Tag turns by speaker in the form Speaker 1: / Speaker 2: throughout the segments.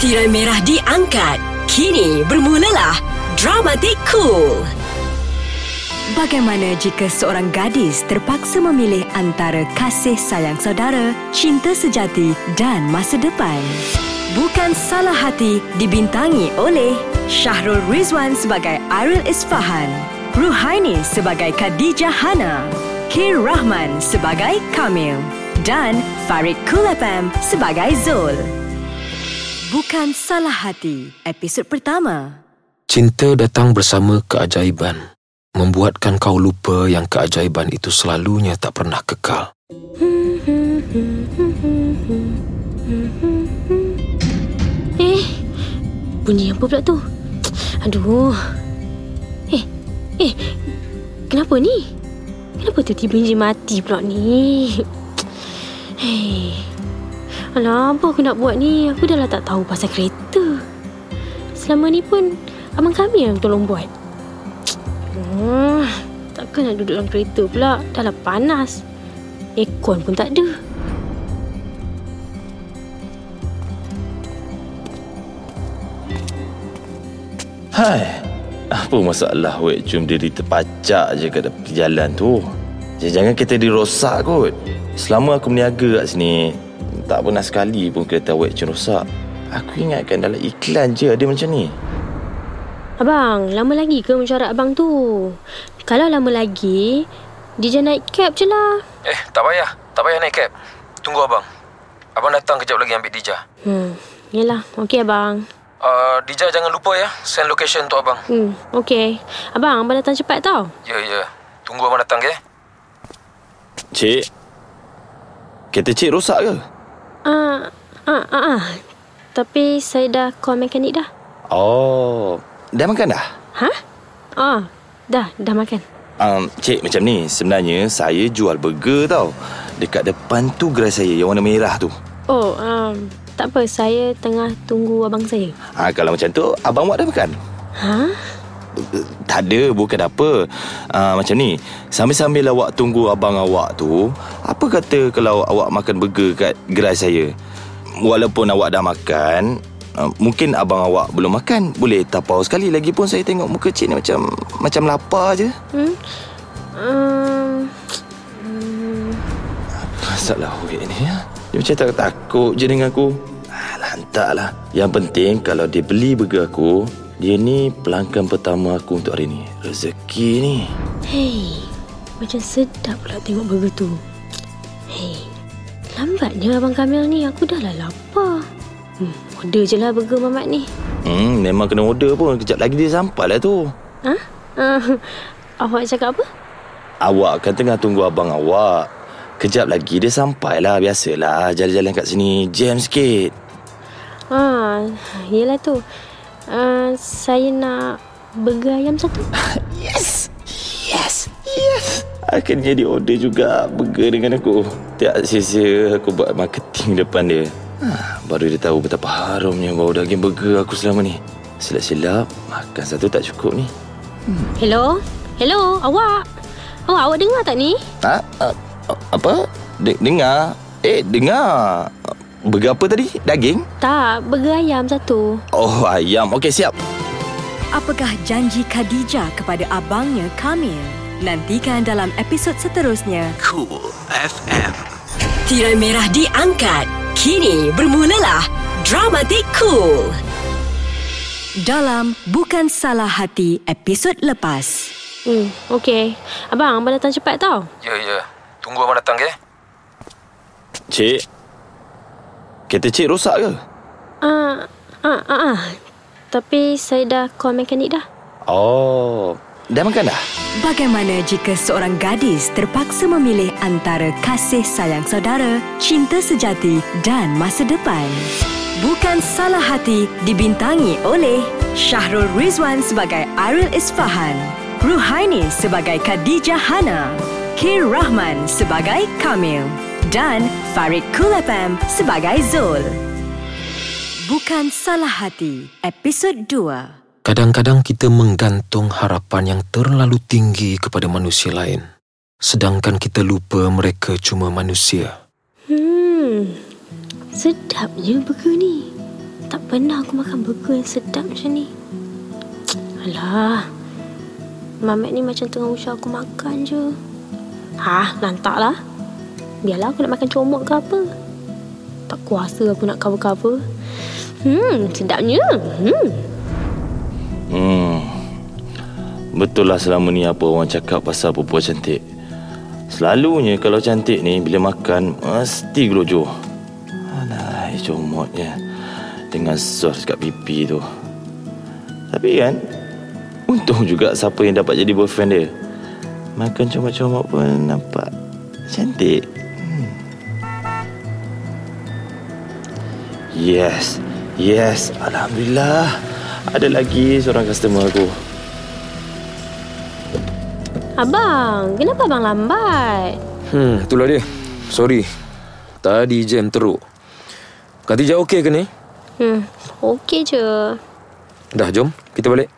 Speaker 1: Tirai merah diangkat. Kini bermulalah Dramatik Cool. Bagaimana jika seorang gadis terpaksa memilih antara kasih sayang saudara, cinta sejati dan masa depan? Bukan Salah Hati dibintangi oleh Syahrul Rizwan sebagai Aril Isfahan, Ruhaini sebagai Khadijah Hana, Kir Rahman sebagai Kamil dan Farid Kulapam sebagai Zul. Bukan Salah Hati, episod pertama.
Speaker 2: Cinta datang bersama keajaiban, membuatkan kau lupa yang keajaiban itu selalunya tak pernah kekal.
Speaker 3: Eh, bunyi apa pula tu? Aduh. Eh, eh, kenapa ni? Kenapa tiba-tiba enjin mati pula ni? Hei, alah apa aku nak buat ni? Aku dah lah tak tahu pasal kereta. Selama ni pun abang kami yang tolong buat. Hmm, takkan nak duduk dalam kereta pula? Dah lah panas. Aircon pun tak ada.
Speaker 4: Hai, apa masalah wek cuma diri terpacak je kat jalan tu? Jangan kereta dirosak kot. Selama aku berniaga kat sini, tak pernah sekali pun kereta wek cuma rosak. Aku ingatkan dalam iklan je ada macam ni.
Speaker 3: Abang, lama lagi ke mencari abang tu? Kalau lama lagi, dia naik cab je lah.
Speaker 2: Eh, tak payah. Tak payah naik cab. Tunggu abang. Abang datang kejap lagi ambil Dija.
Speaker 3: Hmm, yelah. Okey abang.
Speaker 2: Uh, Dija jangan lupa ya, send location untuk abang.
Speaker 3: Hmm, okey. Abang, abang datang cepat tau.
Speaker 2: Ya, ya. Tunggu abang datang, ya.
Speaker 4: Cik, kereta cik rosak ke?
Speaker 3: Ah, ah, ah, ah. Tapi saya dah call mekanik dah.
Speaker 4: Oh, dah makan dah?
Speaker 3: Ha? Ah, dah, dah makan.
Speaker 4: Um, cik, macam ni. Sebenarnya saya jual burger tau. Dekat depan tu gerai saya yang warna merah tu.
Speaker 3: Oh, um, tak apa. Saya tengah tunggu abang saya.
Speaker 4: Ha, kalau macam tu, abang awak dah makan?
Speaker 3: Ha?
Speaker 4: Tak ada, bukan apa. Uh, macam ni, sambil-sambil awak tunggu abang awak tu, apa kata kalau awak makan burger kat gerai saya? Walaupun awak dah makan, uh, mungkin abang awak belum makan. Boleh tapau sekali. Lagipun saya tengok muka cik ni macam macam lapar je.
Speaker 3: Hmm? Um.
Speaker 4: Masalah wek ni ya. Dia macam tak takut je dengan aku. Ah, lantak lah. Yang penting kalau dia beli burger aku, dia ni pelanggan pertama aku untuk hari ni. Rezeki ni.
Speaker 3: Hei, macam sedap pula tengok burger tu. Hei, lambatnya Abang Kamil ni. Aku dah lah lapar. Hmm, order je lah burger Mamat ni.
Speaker 4: Hmm, memang kena order pun. Kejap lagi dia sampai lah tu.
Speaker 3: Ha? Uh, awak cakap apa?
Speaker 4: Awak kan tengah tunggu abang awak. Kejap lagi dia sampai lah. Biasalah jalan-jalan kat sini jam sikit.
Speaker 3: Ha, yelah tu. Uh, saya nak burger ayam satu.
Speaker 4: Yes! Yes! Yes! Akhirnya dia order juga burger dengan aku. Tak sia-sia aku buat marketing depan dia. Ha, baru dia tahu betapa harumnya bau daging burger aku selama ni. Silap-silap, makan satu tak cukup ni.
Speaker 3: Hello? Hello, awak? Awak, awak dengar tak ni?
Speaker 4: Ha? Uh, apa? De- dengar? Eh, dengar. Burger apa tadi? Daging?
Speaker 3: Tak, burger ayam satu.
Speaker 4: Oh, ayam. Okey, siap.
Speaker 1: Apakah janji Khadijah kepada abangnya Kamil? Nantikan dalam episod seterusnya.
Speaker 2: Cool FM.
Speaker 1: Tirai merah diangkat. Kini bermulalah Dramatik Cool. Dalam Bukan Salah Hati episod lepas.
Speaker 3: Hmm, okey. Abang, abang datang cepat tau.
Speaker 2: Ya, ya. Tunggu abang datang, ya.
Speaker 4: Cik. Kereta cik rosak ke?
Speaker 3: Ah, ah, ah, ah. Tapi saya dah call mekanik dah.
Speaker 4: Oh, dah makan dah?
Speaker 1: Bagaimana jika seorang gadis terpaksa memilih antara kasih sayang saudara, cinta sejati dan masa depan? Bukan Salah Hati dibintangi oleh Syahrul Rizwan sebagai Aril Isfahan, Ruhaini sebagai Khadijah Hana, Kir Rahman sebagai Kamil dan Farid Kulapam sebagai Zul. Bukan Salah Hati, episod 2.
Speaker 2: Kadang-kadang kita menggantung harapan yang terlalu tinggi kepada manusia lain. Sedangkan kita lupa mereka cuma manusia.
Speaker 3: Hmm, sedapnya burger ni. Tak pernah aku makan burger yang sedap macam ni. Alah. Mamat ni macam tengah usah aku makan je. Ha, lantak lah. Biarlah aku nak makan comot ke apa. Tak kuasa aku nak cover-cover. Hmm, sedapnya. Hmm.
Speaker 4: Hmm. Betul lah selama ni apa orang cakap pasal perempuan cantik. Selalunya kalau cantik ni bila makan mesti gelojoh. Alah, comotnya. Dengan sos kat pipi tu. Tapi kan, untung juga siapa yang dapat jadi boyfriend dia. Makan comot-comot pun nampak cantik. Yes, yes, Alhamdulillah. Ada lagi seorang customer aku.
Speaker 3: Abang, kenapa abang lambat?
Speaker 2: Hmm, itulah dia. Sorry. Tadi jam teruk. Katijah okey ke ni?
Speaker 3: Hmm, okey je.
Speaker 2: Dah, jom. Kita balik.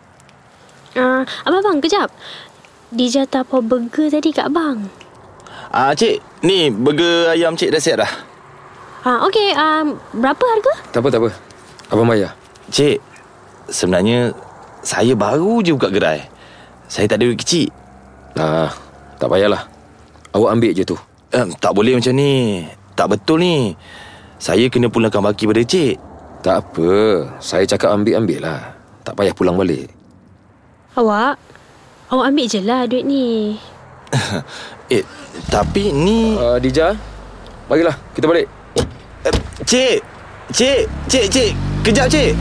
Speaker 3: Uh, abang, abang, kejap. Dija tapau burger tadi kat abang.
Speaker 4: Ah, cik, ni burger ayam cik dah siap dah.
Speaker 3: Ah, okey, um, berapa harga?
Speaker 2: Tak apa, tak apa. Abang bayar.
Speaker 4: Cik, sebenarnya saya baru je buka gerai. Saya tak ada duit kecil.
Speaker 2: Nah, tak payahlah. Awak ambil je tu.
Speaker 4: Um, tak boleh macam ni. Tak betul ni. Saya kena pulangkan baki pada cik.
Speaker 2: Tak apa. Saya cakap ambil-ambil lah. Tak payah pulang balik.
Speaker 3: Awak, awak ambil je lah duit ni.
Speaker 4: eh, tapi ni...
Speaker 2: Uh, Dija, bagilah. Kita balik.
Speaker 4: Uh, cik! Cik! Cik, cik! Kejap, cik!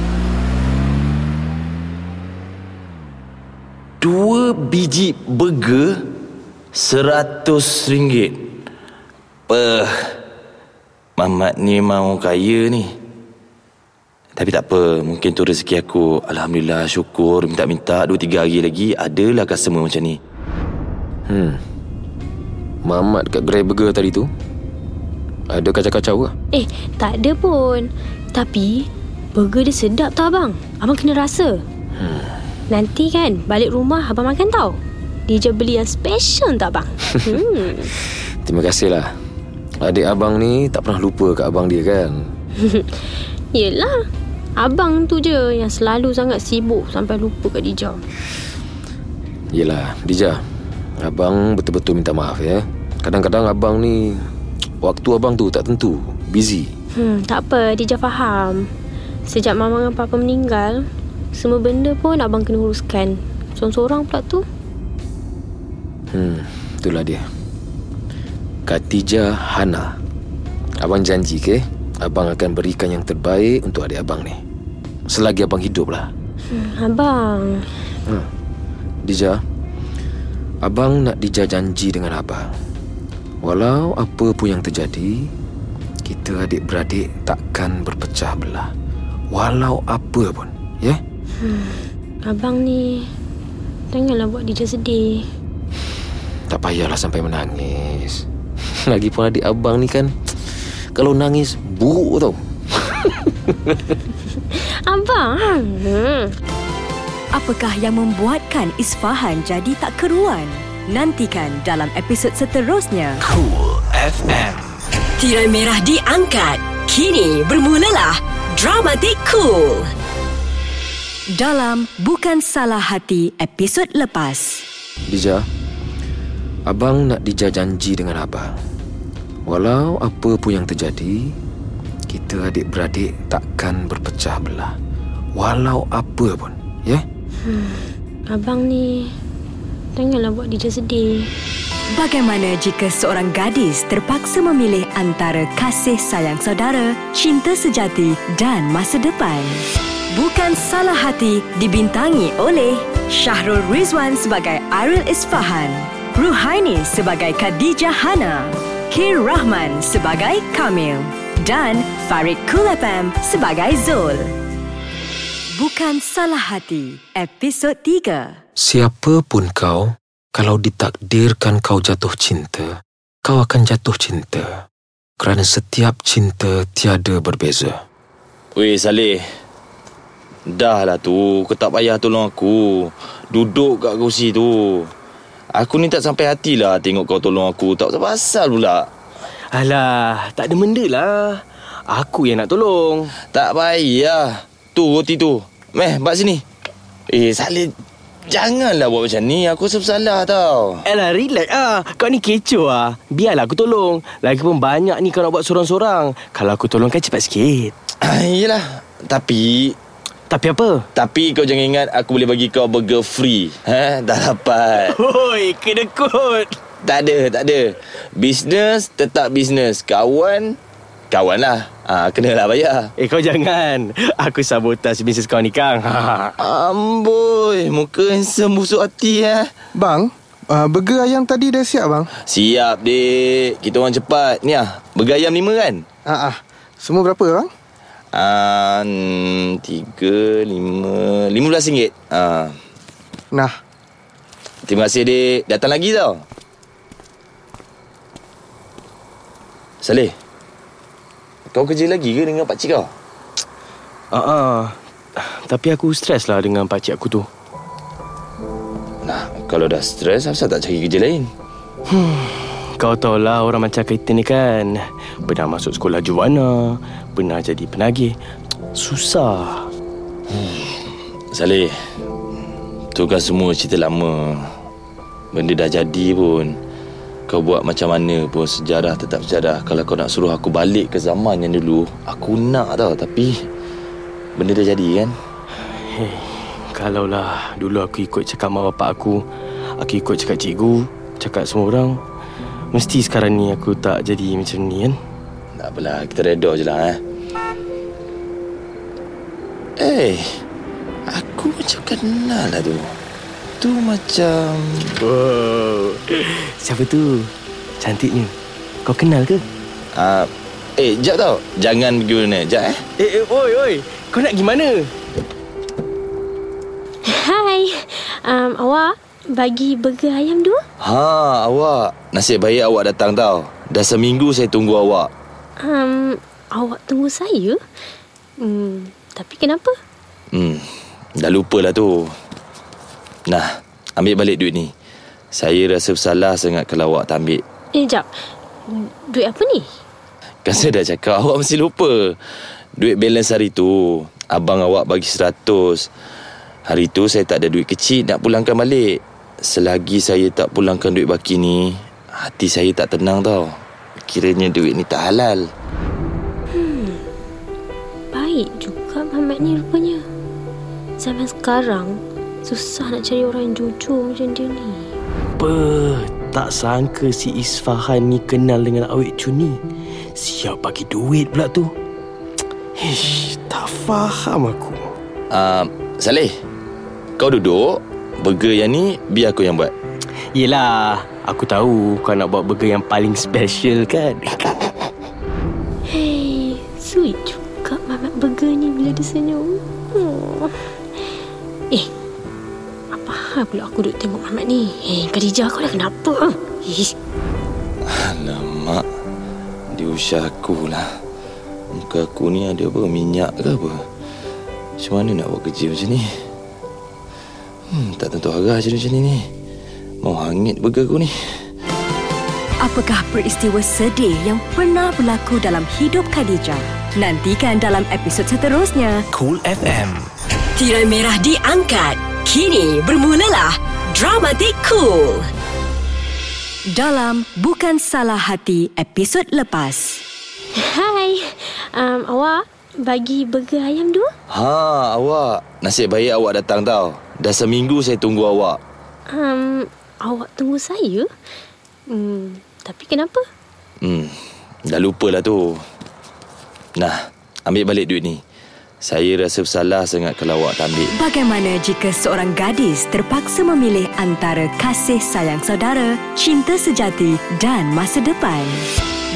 Speaker 4: Dua biji burger Seratus ringgit Peh Mamat ni mau kaya ni Tapi tak apa Mungkin tu rezeki aku Alhamdulillah syukur Minta-minta Dua tiga hari lagi Adalah customer macam ni
Speaker 2: Hmm. Mamat kat gerai burger tadi tu Ada kacau-kacau ke?
Speaker 3: Eh, tak ada pun. Tapi, burger dia sedap tau abang. Abang kena rasa. Hmm. Nanti kan, balik rumah abang makan tau. Dija beli yang special tak abang? hmm.
Speaker 2: Terima kasih lah Adik abang ni tak pernah lupa kat abang dia kan
Speaker 3: Yelah. Abang tu je yang selalu sangat sibuk sampai lupa kat Dija.
Speaker 2: Yelah Dija Abang betul-betul minta maaf ya Kadang-kadang abang ni Waktu abang tu tak tentu Busy
Speaker 3: Hmm, tak apa, Dija faham. Sejak mama dengan papa meninggal, semua benda pun abang kena uruskan. Seorang-seorang pula tu.
Speaker 2: Hmm Itulah dia Katijah Hana Abang janji ke Abang akan berikan yang terbaik Untuk adik abang ni Selagi abang hidup lah
Speaker 3: Hmm, abang.
Speaker 2: hmm. Dija Abang nak Dija janji dengan abang Walau apa pun yang terjadi Kita adik-beradik takkan berpecah belah. Walau apa pun Ya?
Speaker 3: Abang ni Janganlah buat Dija sedih.
Speaker 2: Tak payahlah sampai menangis. Lagipun adik abang ni kan Kalau nangis buruk tau.
Speaker 3: Abang? Hmm.
Speaker 1: Apakah yang membuatkan Isfahan jadi tak keruan? Nantikan dalam episod seterusnya.
Speaker 5: Cool FM.
Speaker 1: Tirai merah diangkat. Kini bermulalah Dramatik Cool. Dalam Bukan Salah Hati episod lepas.
Speaker 2: Dija Abang nak Dija janji dengan abang Walau apa pun yang terjadi Kita adik-beradik takkan berpecah belah Walau apa pun Ya
Speaker 3: Abang ni Janganlah buat Dija sedih
Speaker 1: Bagaimana jika seorang gadis terpaksa memilih antara kasih sayang saudara, cinta sejati dan masa depan? Bukan Salah Hati dibintangi oleh Syahrul Rizwan sebagai Aril Isfahan, Ruhaini sebagai Khadijah Hana, Kir Rahman sebagai Kamil dan Farid Kulapam sebagai Zul. Bukan Salah Hati, episod 3.
Speaker 2: Siapa pun kau Kalau ditakdirkan kau jatuh cinta Kau akan jatuh cinta Kerana setiap cinta tiada berbeza
Speaker 4: Weh Saleh Dah lah tu Kau tak payah tolong aku Duduk kat kursi tu Aku ni tak sampai hati lah Tengok kau tolong aku Tak pasal pula
Speaker 6: Alah, tak ada benda lah.
Speaker 5: Aku yang nak tolong.
Speaker 4: Tak payah. Tu roti tu. Meh, bak sini. Eh, Saleh. Janganlah buat macam ni. Aku rasa bersalah tau.
Speaker 5: Elah, relax ah. Kau ni kecoh ah. Biarlah aku tolong. Lagipun banyak ni kau nak buat sorang-sorang. Kalau aku tolong kan cepat sikit.
Speaker 4: Ah, yelah. Tapi...
Speaker 5: Tapi apa?
Speaker 4: Tapi kau jangan ingat aku boleh bagi kau burger free. Ha? Dah dapat.
Speaker 5: Hoi, kedekut.
Speaker 4: Tak ada, tak ada. Bisnes tetap bisnes. Kawan, kawan lah. Ha, kenalah bayar.
Speaker 5: Eh, kau jangan. Aku sabotas bisnes kau ni, Kang.
Speaker 4: Amboi, muka handsome busuk hati eh.
Speaker 6: Bang, uh, burger ayam tadi dah siap bang?
Speaker 4: Siap, dek. Kita orang cepat. Ni ah, burger ayam lima kan?
Speaker 6: Ah, ah. Semua berapa bang?
Speaker 4: Ah, hmm, tiga, lima, lima belas ringgit. Ah,
Speaker 6: Nah,
Speaker 4: terima kasih, dek. Datang lagi tau. Saleh, kau kerja lagi ke dengan pakcik kau?
Speaker 5: Ah, ah. Tapi aku stres lah dengan pakcik aku tu.
Speaker 4: Nah, kalau dah stres, asal tak cari kerja lain?
Speaker 5: Kau tahulah orang macam kita ni kan. Pernah masuk sekolah juwana. Pernah jadi penagih. Susah.
Speaker 4: Saleh, tu kan semua cerita lama. Benda dah jadi pun. Kau buat macam mana pun sejarah tetap sejarah. Kalau kau nak suruh aku balik ke zaman yang dulu, aku nak tau. Tapi benda dah jadi kan?
Speaker 5: Hei, kalaulah dulu aku ikut cakap mak bapak aku, aku ikut cakap cikgu, cakap semua orang, mesti sekarang ni aku tak jadi macam ni kan?
Speaker 4: Tak apalah, kita reda je lah eh. Eh, aku macam kenal lah tu. Tu macam...
Speaker 5: Wow. Siapa tu? Cantiknya. Kau kenal ke?
Speaker 4: Uh, eh, jap tau. Jangan pergi mana. Jap eh.
Speaker 5: Eh, eh oi, oi. Kau nak gimana?
Speaker 3: Hai. Um, awak bagi burger ayam dua?
Speaker 4: Ha, awak. Nasib baik awak datang tau. Dah seminggu saya tunggu awak.
Speaker 3: Um, awak tunggu saya? Hmm, tapi kenapa?
Speaker 4: Hmm, dah lupa lah tu. Nah, ambil balik duit ni. Saya rasa bersalah sangat kalau awak tak ambil.
Speaker 3: Eh, jap. Duit apa ni?
Speaker 4: Kan saya dah cakap awak mesti lupa. Duit balance hari tu, abang awak bagi seratus. Hari tu saya tak ada duit kecil nak pulangkan balik. Selagi saya tak pulangkan duit baki ni, hati saya tak tenang tau. Kiranya duit ni tak halal.
Speaker 3: Baik juga Mamat ni rupanya. Zaman sekarang, susah nak cari orang yang jujur macam dia ni.
Speaker 5: Apa? Tak sangka si Isfahan ni kenal dengan awet cuni. Siap bagi duit pula tu. Hish, tak faham aku.
Speaker 4: Uh, Saleh, kau duduk. Burger yang ni biar aku yang buat.
Speaker 5: Yelah, aku tahu kau nak buat burger yang paling special kan?
Speaker 3: Hei, sweet juga Mamat burger ni bila dia senyum. Apa hal pula aku duduk tengok Mamat ni? Eh, Khadijah kau dah kenapa? Eh,
Speaker 4: Alamak, dia usah aku lah. Muka aku ni ada apa, minyak ke apa? Macam mana nak buat kerja macam ni? Hmm, tak tentu arah je macam ni ni. Mau hangit burger aku ni.
Speaker 1: Apakah peristiwa sedih yang pernah berlaku dalam hidup Khadijah? Nantikan dalam episod seterusnya.
Speaker 7: Cool FM.
Speaker 1: Tirai merah diangkat. Kini bermulalah Dramatik Cool. Dalam Bukan Salah Hati episod lepas.
Speaker 3: Hai, um, awak bagi burger ayam dua?
Speaker 4: Ha, awak. Nasib baik awak datang tau. Dah seminggu saya tunggu awak.
Speaker 3: Um, awak tunggu saya? Hmm, tapi kenapa?
Speaker 4: Hmm, dah lupa lah tu. Nah, ambil balik duit ni. Saya rasa bersalah sangat kalau awak tak ambil.
Speaker 1: Bagaimana jika seorang gadis terpaksa memilih antara kasih sayang saudara, cinta sejati dan masa depan?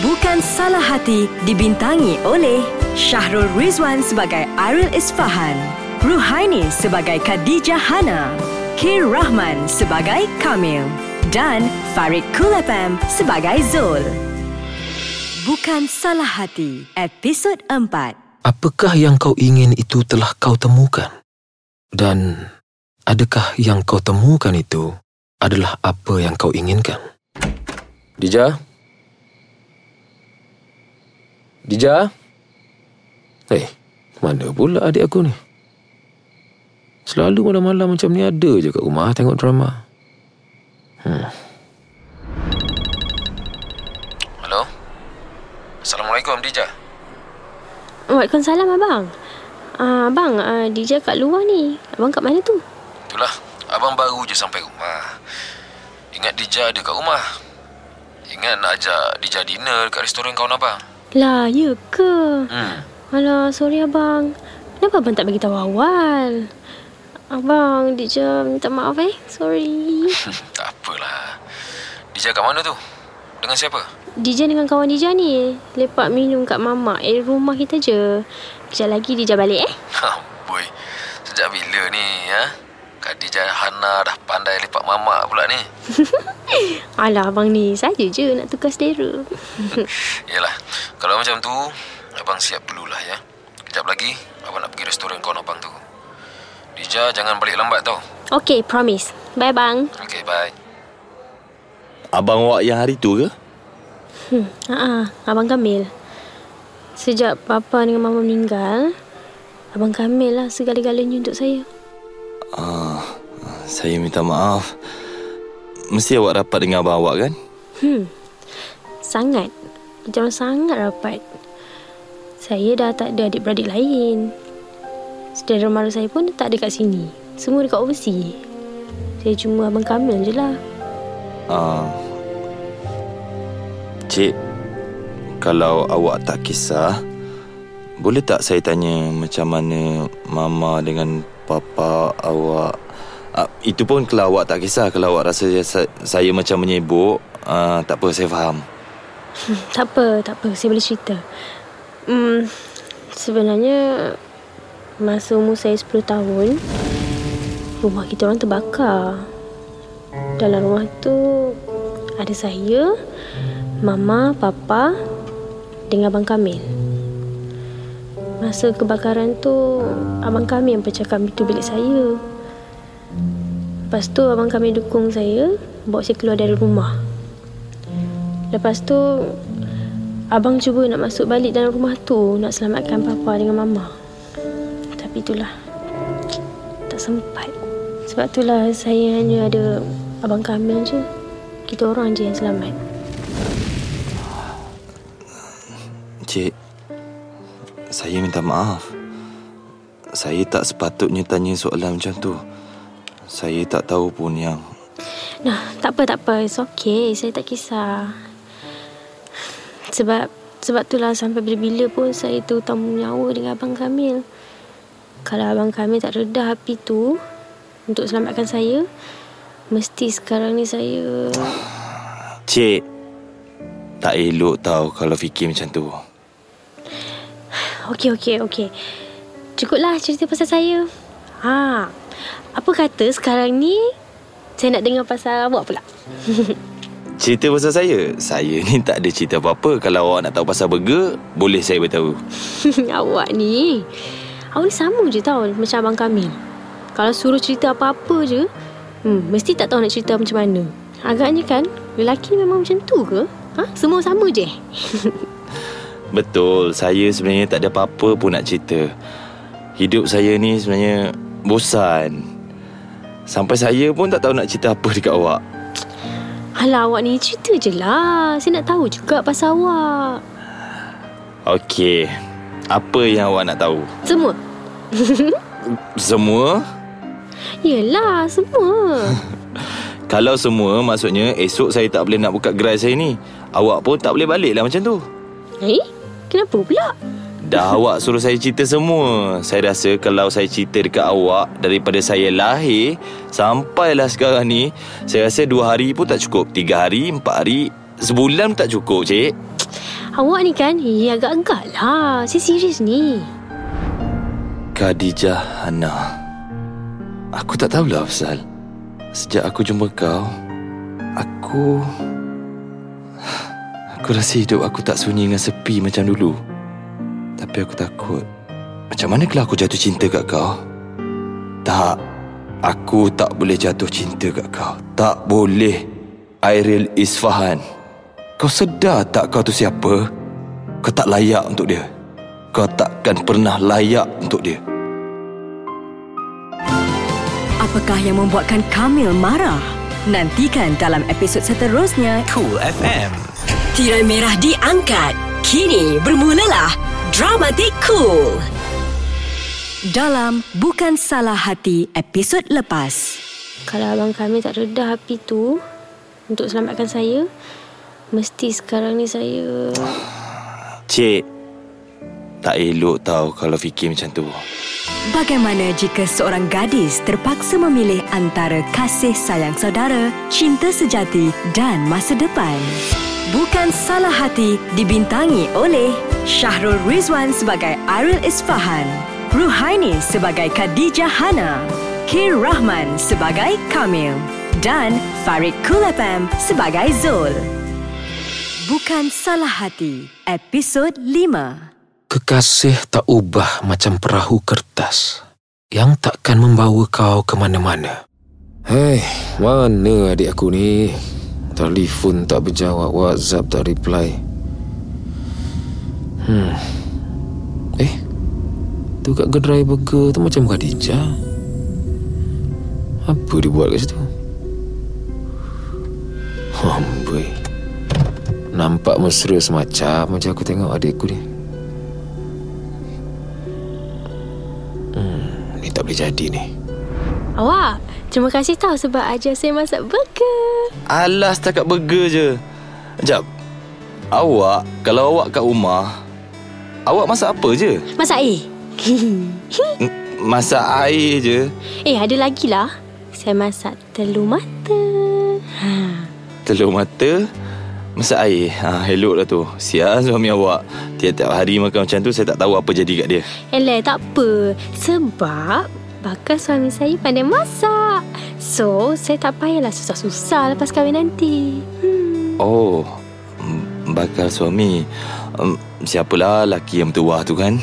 Speaker 1: Bukan Salah Hati dibintangi oleh Syahrul Rizwan sebagai Ariel Isfahan, Ruhaini sebagai Khadijah Hana, Kir Rahman sebagai Kamil dan Farid Kulafam sebagai Zul. Bukan Salah Hati, episod 4.
Speaker 2: Apakah yang kau ingin itu telah kau temukan? Dan adakah yang kau temukan itu adalah apa yang kau inginkan? Dija? Dija? Mana pula adik aku ni? Selalu malam-malam macam ni ada je kat rumah tengok drama. Hmm. Hello? Assalamualaikum, Dija.
Speaker 3: Waalaikumsalam abang. Ah, abang, ah, DJ kat luar ni. Abang kat mana tu?
Speaker 2: Itulah, abang baru je sampai rumah. Ingat Dija ada kat rumah. Ingat nak ajak Dija dinner kat restoran kawan abang.
Speaker 3: Lah, ya ke?
Speaker 2: Hmm.
Speaker 3: Alah, sorry abang. Kenapa abang tak bagi tahu awal? Abang, DJ minta maaf eh. Sorry.
Speaker 2: tak apalah. Dija kat mana tu? Dengan siapa?
Speaker 3: DJ dengan kawan DJ ni lepak minum kat mamak eh rumah kita je. Kejap lagi DJ balik eh.
Speaker 2: Ha, boy. Sejak bila ni, ha? Khadijah Hana dah pandai lipat mamak pula ni.
Speaker 3: Alah abang ni saja je nak tukar selera.
Speaker 2: Yalah, kalau macam tu, abang siap dululah ya. Kejap lagi, abang nak pergi restoran kawan abang tu. Dija jangan balik lambat tau.
Speaker 3: Okay, promise. Bye bang.
Speaker 2: Okay, bye.
Speaker 4: Abang awak yang hari tu ke?
Speaker 3: Hmm, ha abang Kamil. Sejak papa dengan mama meninggal, abang Kamil lah segala-galanya untuk saya.
Speaker 4: Ah, saya minta maaf. Mesti awak rapat dengan abang awak kan?
Speaker 3: Hmm. Sangat. Orang sangat rapat. Saya dah tak ada adik-beradik lain. Saudara mara saya pun tak ada kat sini. Semua dekat overseas. Saya cuma abang Kamil je lah.
Speaker 4: Ah. Cik, kalau awak tak kisah, boleh tak saya tanya macam mana mama dengan papa awak? Ah, itu pun kalau awak tak kisah, kalau awak rasa saya, saya macam menyebuk, ah, tak apa, saya faham.
Speaker 3: Hmm, tak apa, tak apa. Saya boleh cerita. Hmm, sebenarnya masa umur saya 10 tahun, rumah kita orang terbakar. Dalam rumah tu ada saya, mama, papa dengan abang Kamil. Masa kebakaran tu, abang Kamil yang pecahkan pintu bilik saya. Lepas tu abang Kamil dukung saya, bawa saya keluar dari rumah. Lepas tu Abang cuba nak masuk balik dalam rumah tu Nak selamatkan papa dengan mama Tapi itulah Tak sempat Sebab itulah saya hanya ada Abang Kamil je Kita orang je yang selamat
Speaker 4: Cik, saya minta maaf. Saya tak sepatutnya tanya soalan macam tu. Saya tak tahu pun yang
Speaker 3: Nah, tak apa, tak apa. It's okay. Saya tak kisah. Sebab sebab itulah sampai bila-bila pun saya tu tamu nyawa dengan Abang Kamil. Kalau Abang Kamil tak reda api tu untuk selamatkan saya, mesti sekarang ni saya...
Speaker 4: Cik, tak elok tau kalau fikir macam tu.
Speaker 3: Okey, okey, okey. Cukuplah cerita pasal saya. Ha, apa kata sekarang ni saya nak dengar pasal awak pula.
Speaker 4: Cerita pasal saya? Saya ni tak ada cerita apa-apa. Kalau awak nak tahu pasal burger, boleh saya beritahu.
Speaker 3: awak ni Awak ni sama je tau Macam Abang Kamil Kalau suruh cerita apa-apa je hmm, Mesti tak tahu nak cerita macam mana Agaknya kan Lelaki ni memang macam tu ke? Ha? Semua sama je
Speaker 4: Betul, saya sebenarnya tak ada apa-apa pun nak cerita. Hidup saya ni sebenarnya bosan. Sampai saya pun tak tahu nak cerita apa dekat awak.
Speaker 3: Alah awak ni cerita je lah Saya nak tahu juga pasal awak
Speaker 4: Okey, apa yang awak nak tahu?
Speaker 3: Semua
Speaker 4: Semua?
Speaker 3: Yelah semua
Speaker 4: Kalau semua, maksudnya esok saya tak boleh nak buka gerai saya ni. Awak pun tak boleh balik lah macam tu.
Speaker 3: Eh? Kenapa pula?
Speaker 4: Dah awak suruh saya cerita semua. Saya rasa kalau saya cerita dekat awak daripada saya lahir sampailah sekarang ni, saya rasa dua hari pun tak cukup. Tiga hari, empat hari, sebulan pun tak cukup, cik.
Speaker 3: Awak ni kan Eh agak-agak lah Saya serius ni
Speaker 4: Khadijah Hana. Aku tak tahulah Afzal. Sejak aku jumpa kau, aku... Aku rasa hidup aku tak sunyi dengan sepi macam dulu. Tapi aku takut. Macam mana kalau aku jatuh cinta kat kau? Tak. Aku tak boleh jatuh cinta kat kau. Tak boleh. Airil Isfahan. Kau sedar tak kau tu siapa? Kau tak layak untuk dia. Kau tak takkan pernah layak untuk dia.
Speaker 1: Apakah yang membuatkan Kamil marah? Nantikan dalam episod seterusnya
Speaker 7: Cool FM.
Speaker 1: Tirai merah diangkat. Kini bermulalah Dramatik Cool. Dalam Bukan Salah Hati episod lepas.
Speaker 3: Kalau abang kami tak reda api tu untuk selamatkan saya, mesti sekarang ni saya...
Speaker 4: Cik, tak elok tau kalau fikir macam tu.
Speaker 1: Bagaimana jika seorang gadis terpaksa memilih antara kasih sayang saudara, cinta sejati dan masa depan? Bukan Salah Hati dibintangi oleh Syahrul Rizwan sebagai Aril Isfahan, Ruhaini sebagai Khadijah Hana, Kir Rahman sebagai Kamil dan Farid Kulafam sebagai Zul. Bukan Salah Hati, episod 5.
Speaker 2: Kekasih tak ubah macam perahu kertas yang takkan membawa kau ke mana-mana. Hei, mana adik aku ni? Telefon tak berjawab, WhatsApp tak reply. Hmm. Eh, tu kat gerai burger tu macam Khadijah. Apa dia buat kat situ? Amboi. Nampak mesra semacam macam aku tengok adik aku ni. Hmm, ni tak boleh jadi ni.
Speaker 3: Awak, terima kasih tau sebab ajar saya masak burger.
Speaker 4: Alah setakat burger je. Sekejap. Awak, kalau awak kat rumah, awak masak apa je?
Speaker 3: Masak air.
Speaker 4: Masak air je.
Speaker 3: eh, ada lagi lah. Saya masak telur mata. Ha.
Speaker 4: Telur mata, masak air. Ha, elok lah tu. Sial suami awak. Tiap-tiap hari makan macam tu, saya tak tahu apa jadi kat dia.
Speaker 3: Eleh, tak apa. Sebab bakal suami saya pandai masak. So, saya tak payahlah susah-susah lepas kahwin nanti. Hmm.
Speaker 4: Oh, bakal suami. Um, siapalah laki yang bertuah tu kan?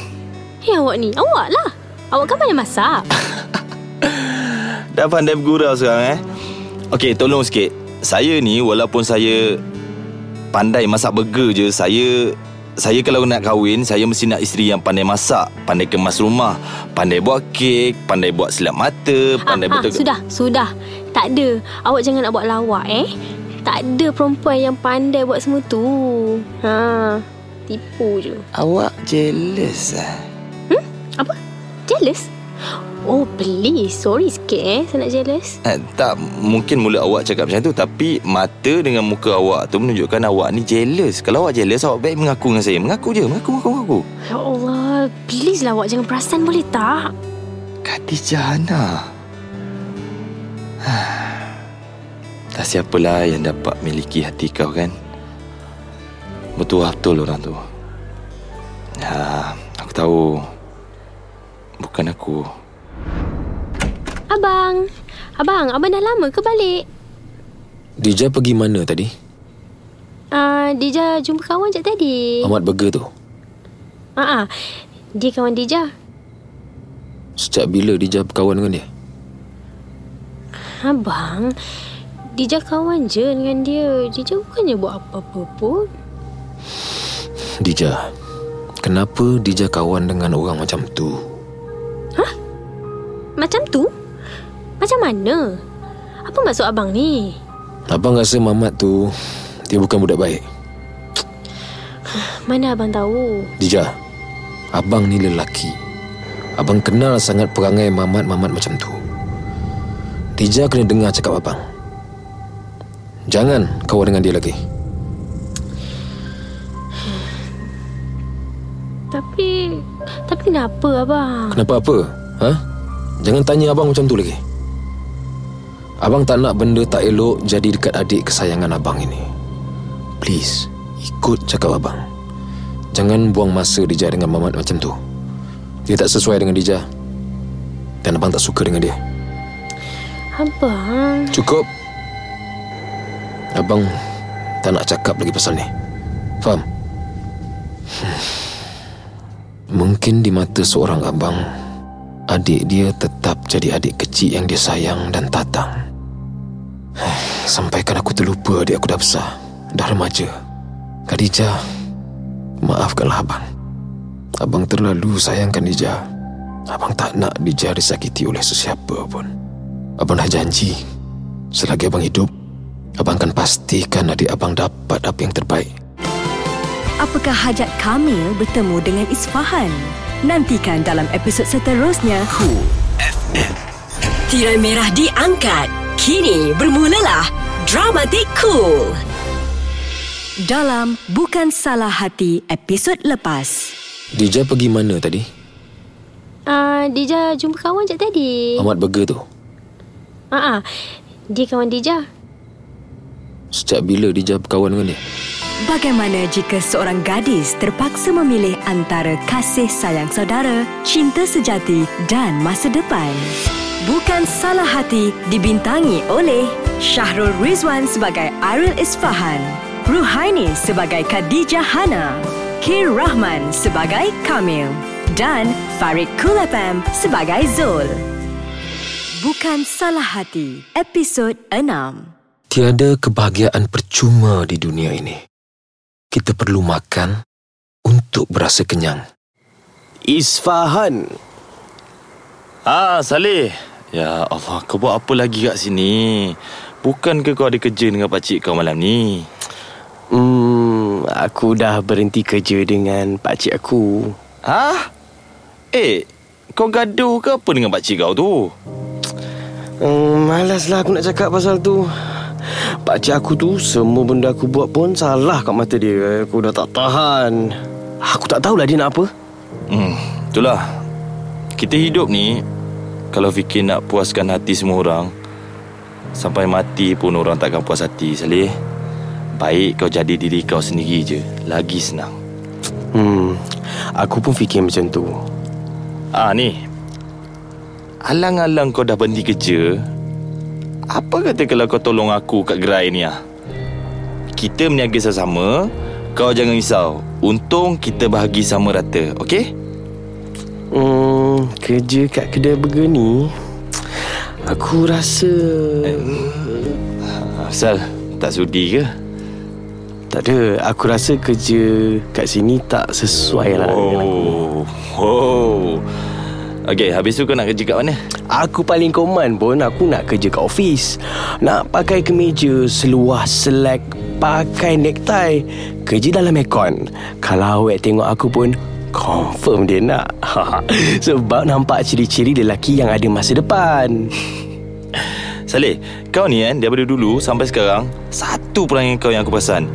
Speaker 3: Eh, awak ni. Awak lah. Awak kan pandai masak.
Speaker 4: Dah pandai bergurau sekarang eh. Okey, tolong sikit. Saya ni walaupun saya pandai masak burger je, saya saya kalau nak kahwin, saya mesti nak isteri yang pandai masak, pandai kemas rumah, pandai buat kek, pandai buat silap mata, pandai
Speaker 3: ha, ha,
Speaker 4: betul.
Speaker 3: sudah, sudah. Tak ada. Awak jangan nak buat lawak eh. Tak ada perempuan yang pandai buat semua tu. Ha, tipu je.
Speaker 4: Awak jealous ah.
Speaker 3: Apa? Jealous? Oh, please. Sorry sikit eh. Saya nak jealous.
Speaker 4: Eh, tak mungkin mulut awak cakap macam tu Tapi mata dengan muka awak tu Menunjukkan awak ni jealous Kalau awak jealous Awak baik mengaku dengan saya Mengaku je Mengaku, mengaku, mengaku
Speaker 3: Ya Allah. Please lah awak jangan perasan boleh tak?
Speaker 4: Khadijah Hana Tak siapalah yang dapat miliki hati kau kan Betul-betul orang tu Ya, aku tahu Bukan aku
Speaker 3: Abang. Abang, abang dah lama ke balik?
Speaker 2: Dija pergi mana tadi?
Speaker 3: Ah, uh, Dija jumpa kawan je tadi.
Speaker 2: Ahmad Burger tu.
Speaker 3: Ah, uh dia kawan Dija.
Speaker 2: Sejak bila Dija berkawan dengan dia?
Speaker 3: Abang, Dija kawan je dengan dia. Dija bukannya buat apa-apa pun.
Speaker 2: Dija, kenapa Dija kawan dengan orang macam tu?
Speaker 3: Mana? Apa maksud abang ni?
Speaker 2: Abang rasa Mamat tu dia bukan budak baik.
Speaker 3: Mana abang tahu?
Speaker 2: Dija, abang ni lelaki. Abang kenal sangat perangai Mamat-Mamat macam tu. Dija kena dengar cakap abang. Jangan kawan dengan dia lagi.
Speaker 3: Tapi... Tapi kenapa abang?
Speaker 2: Kenapa apa? Ha? Jangan tanya abang macam tu lagi. Abang tak nak benda tak elok jadi dekat adik kesayangan abang ini. Please, ikut cakap abang. Jangan buang masa Dija dengan Mamat macam tu. Dia tak sesuai dengan Dija. Dan abang tak suka dengan dia.
Speaker 3: Abang...
Speaker 2: Cukup. Abang tak nak cakap lagi pasal ni. Faham? Hmm. Mungkin di mata seorang abang, adik dia tetap jadi adik kecil yang dia sayang dan tatang. Sampaikan aku terlupa adik aku dah besar, dah remaja. Khadijah, maafkanlah abang. Abang terlalu sayangkan Dija. Abang tak nak Dija disakiti oleh sesiapa pun. Abang dah janji, selagi abang hidup, abang akan pastikan adik abang dapat apa yang terbaik.
Speaker 1: Apakah hajat Kamil bertemu dengan Isfahan? Nantikan dalam episod seterusnya.
Speaker 5: Cool.
Speaker 1: Tirai merah diangkat. Kini bermulalah Dramatik Cool. Dalam Bukan Salah Hati episod lepas.
Speaker 2: Dija pergi mana tadi?
Speaker 3: Ah, Dija jumpa kawan je tadi.
Speaker 2: Ahmad Burger tu.
Speaker 3: Ah, ah. Dia kawan Dija.
Speaker 2: Sejak bila Dija berkawan dengan dia?
Speaker 1: Bagaimana jika seorang gadis terpaksa memilih antara kasih sayang saudara, cinta sejati dan masa depan? Bukan Salah Hati dibintangi oleh Syahrul Rizwan sebagai Ariel Isfahan, Ruhaini sebagai Khadijah Hana, Kir Rahman sebagai Kamil dan Farid Kulapam sebagai Zul. Bukan Salah Hati, episod 6.
Speaker 2: Tiada kebahagiaan percuma di dunia ini. Kita perlu makan untuk berasa kenyang.
Speaker 5: Isfahan.
Speaker 4: Ah, Saleh. Ya Allah, kau buat apa lagi kat sini? Bukankah kau ada kerja dengan pakcik kau malam ni?
Speaker 5: Hmm, aku dah berhenti kerja dengan pakcik aku.
Speaker 4: Hah? Eh, kau gaduh ke apa dengan pakcik kau tu?
Speaker 5: Hmm, malaslah aku nak cakap pasal tu. Pakcik aku tu semua benda aku buat pun salah kat mata dia. Aku dah tak tahan. Aku tak tahulah dia nak apa.
Speaker 4: Hmm, itulah. Kita hidup ni kalau fikir nak puaskan hati semua orang, sampai mati pun orang takkan puas hati, Saleh. Baik kau jadi diri kau sendiri je, lagi senang.
Speaker 5: Hmm, aku pun fikir macam tu.
Speaker 4: Ah ni. Alang-alang kau dah berhenti kerja, apa kata kalau kau tolong aku kat gerai ni ah? Kita meniaga sama-sama, kau jangan risau. Untung kita bahagi sama rata, okey?
Speaker 5: Hmm, kerja kat kedai burger ni Aku rasa
Speaker 4: Asal tak sudi ke?
Speaker 5: Tak ada Aku rasa kerja kat sini tak sesuai lah dengan aku.
Speaker 4: Oh. Oh. Okey, habis tu kau nak kerja kat mana?
Speaker 5: Aku paling koman pun Aku nak kerja kat office Nak pakai kemeja Seluar selek Pakai necktie Kerja dalam aircon Kalau awak tengok aku pun Confirm dia nak Sebab nampak ciri-ciri lelaki yang ada masa depan
Speaker 4: Saleh, kau ni kan daripada dulu sampai sekarang Satu perangai kau yang aku perasan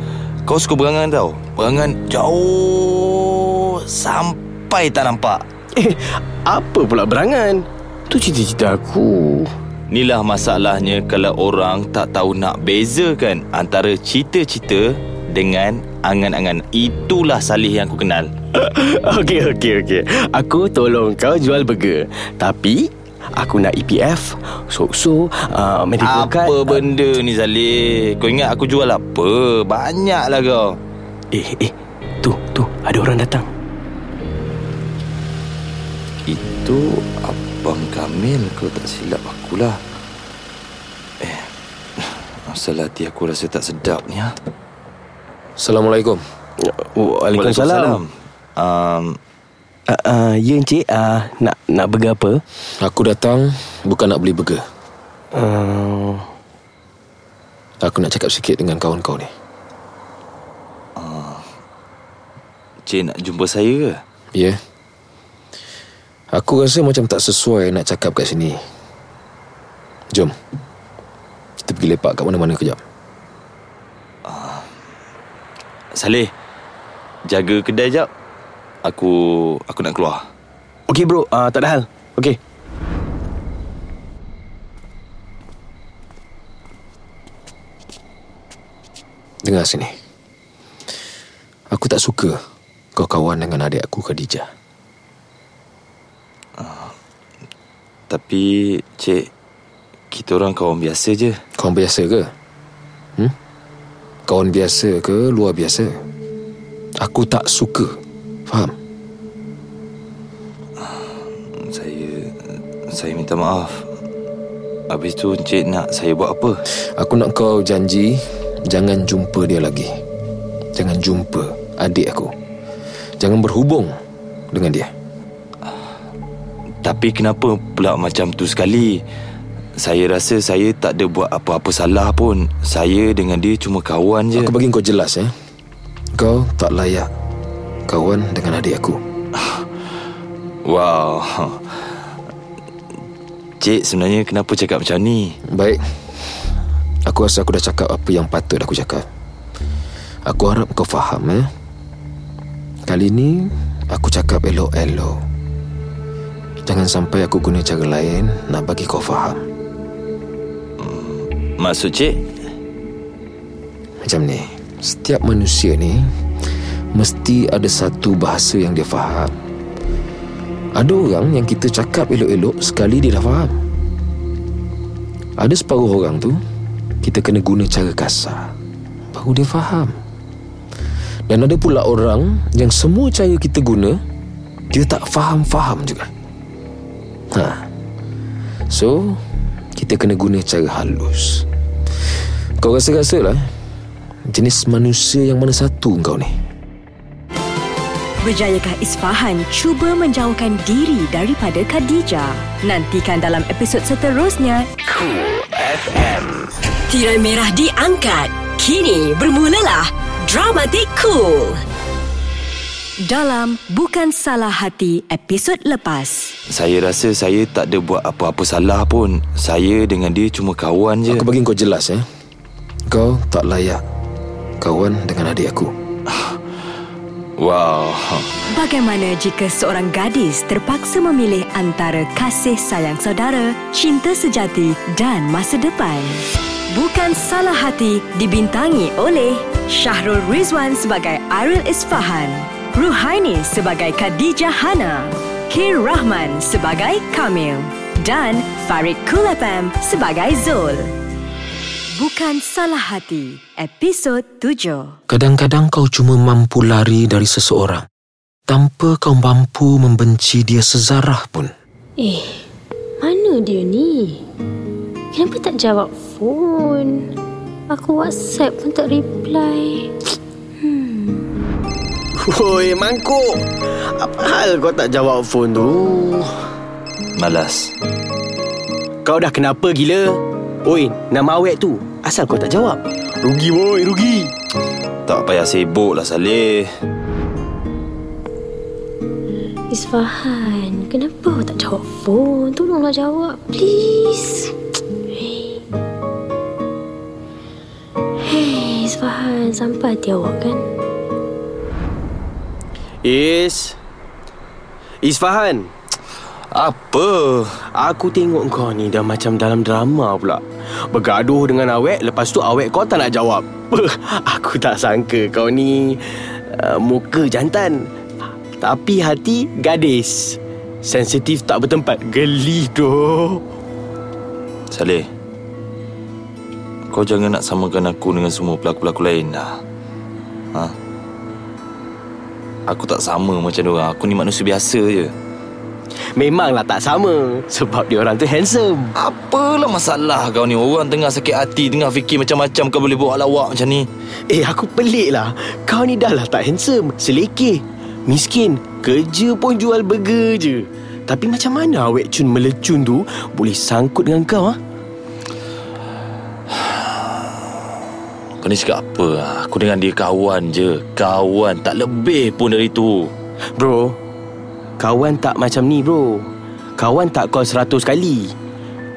Speaker 4: Kau suka berangan tau Berangan jauh Sampai tak nampak
Speaker 5: Eh, apa pula berangan? Tu cita-cita aku
Speaker 4: Inilah masalahnya kalau orang tak tahu nak bezakan antara cita-cita dengan angan-angan. Itulah Salih yang aku kenal.
Speaker 5: Okey, okey, okey Aku tolong kau jual burger Tapi Aku nak EPF So-so uh, Medical card
Speaker 4: Apa benda ni Salih? Kau ingat aku jual apa? Banyaklah kau.
Speaker 5: Eh, eh Tu, tu Ada orang datang
Speaker 4: Itu Abang Kamil Kau tak silap akulah Eh Asal hati aku rasa tak sedap ni ha?
Speaker 2: Assalamualaikum.
Speaker 5: Waalaikumsalam
Speaker 4: um,
Speaker 5: uh, uh, Ya Encik uh, Nak nak burger apa?
Speaker 2: Aku datang bukan nak beli burger.
Speaker 5: Uh,
Speaker 2: Aku nak cakap sikit dengan kawan kau ni.
Speaker 4: Cik nak jumpa saya ke?
Speaker 2: Ya. Aku rasa macam tak sesuai nak cakap kat sini. Jom. Kita pergi lepak kat mana-mana kejap.
Speaker 4: Saleh Jaga kedai jap Aku Aku nak keluar
Speaker 5: Okey bro uh, Tak ada hal Okey
Speaker 2: Dengar sini. Aku tak suka kau kawan dengan adik aku Khadijah.
Speaker 4: Tapi Cik Kita orang kawan biasa je
Speaker 2: Kawan biasa ke? Hmm? Kawan biasa ke luar biasa? Aku tak suka. Faham?
Speaker 4: Saya Saya minta maaf Habis tu Cik nak saya buat apa?
Speaker 2: Aku nak kau janji jangan jumpa dia lagi. Jangan jumpa adik aku. Jangan berhubung dengan dia?
Speaker 4: Tapi kenapa pula macam tu sekali? Saya rasa saya tak ada buat apa-apa salah pun. Saya dengan dia cuma kawan je.
Speaker 2: Aku bagi kau jelas eh. Kau tak layak kawan dengan adik aku.
Speaker 4: Wow. Cik, sebenarnya kenapa cakap macam ni?
Speaker 2: Baik. Aku rasa aku dah cakap apa yang patut aku cakap. Aku harap kau faham eh. Kali ni aku cakap elok-elok. Jangan sampai aku guna cara lain nak bagi kau faham.
Speaker 4: Maksud cik?
Speaker 2: Macam ni. Setiap manusia ni mesti ada satu bahasa yang dia faham. Ada orang yang kita cakap elok-elok sekali dia dah faham. Ada separuh orang tu kita kena guna cara kasar baru dia faham. Dan ada pula orang yang semua cara kita guna dia tak faham-faham juga. Ha. So, kita kena guna cara halus. Kau rasa-rasa lah Jenis manusia yang mana satu kau ni
Speaker 1: Berjayakah Isfahan cuba menjauhkan diri daripada Khadijah? Nantikan dalam episod seterusnya.
Speaker 5: Cool FM.
Speaker 1: Tirai merah diangkat. Kini bermulalah Dramatik Cool. Dalam Bukan Salah Hati episod lepas.
Speaker 4: Saya rasa saya tak ada buat apa-apa salah pun. Saya dengan dia cuma kawan je.
Speaker 2: Aku bagi kau jelas eh Kau tak layak Kawan dengan adik aku
Speaker 4: Wow.
Speaker 1: Bagaimana jika seorang gadis terpaksa memilih antara kasih sayang saudara, cinta sejati dan masa depan? Bukan Salah Hati dibintangi oleh Syahrul Rizwan sebagai Ariel Isfahan, Ruhaini sebagai Khadijah Hana, Kir Rahman sebagai Kamil dan Farid Kulafam sebagai Zul. Bukan Salah Hati, episod 7.
Speaker 2: Kadang-kadang kau cuma mampu lari dari seseorang Tanpa kau mampu membenci dia sezarah pun
Speaker 3: Eh, mana dia ni? Kenapa tak jawab phone? Aku WhatsApp pun tak reply.
Speaker 5: Woi, mangkuk. Apa hal kau tak jawab phone tu?
Speaker 4: Malas.
Speaker 5: Kau dah kenapa gila? Oi, nama awek tu. Asal kau tak jawab? Rugi woi, rugi.
Speaker 4: Tak payah sibuk lah Saleh.
Speaker 3: Isfahan, kenapa awak tak jawab phone? Tolonglah jawab, please. Hey. Hey, Isfahan, sampai hati awak kan?
Speaker 5: Is. Isfahan.
Speaker 4: Apa?
Speaker 5: Aku tengok kau ni dah macam dalam drama pula. Bergaduh dengan awek, lepas tu awek kau tak nak jawab. Aku tak sangka kau ni uh, muka jantan. Tapi hati gadis. Sensitif tak bertempat. Geli tu.
Speaker 4: Saleh. Kau jangan nak samakan aku dengan semua pelakon-pelakon lain dah. Ha? Aku tak sama macam orang. Aku ni manusia biasa je.
Speaker 5: Memanglah tak sama. Sebab dia orang tu handsome.
Speaker 4: Apalah masalah kau ni? Orang tengah sakit hati Tengah fikir macam-macam Kau boleh buat lawak macam ni.
Speaker 5: Eh aku pelik lah. Kau ni dah lah tak handsome. Selekeh. Miskin. Kerja pun jual burger je. Tapi macam mana awek cun melecun tu Boleh sangkut dengan kau ha?
Speaker 4: Kau ni cakap apa? Aku dengan dia kawan je. Kawan. Tak lebih pun dari tu.
Speaker 5: Bro Kawan tak macam ni bro. Kawan tak call seratus kali.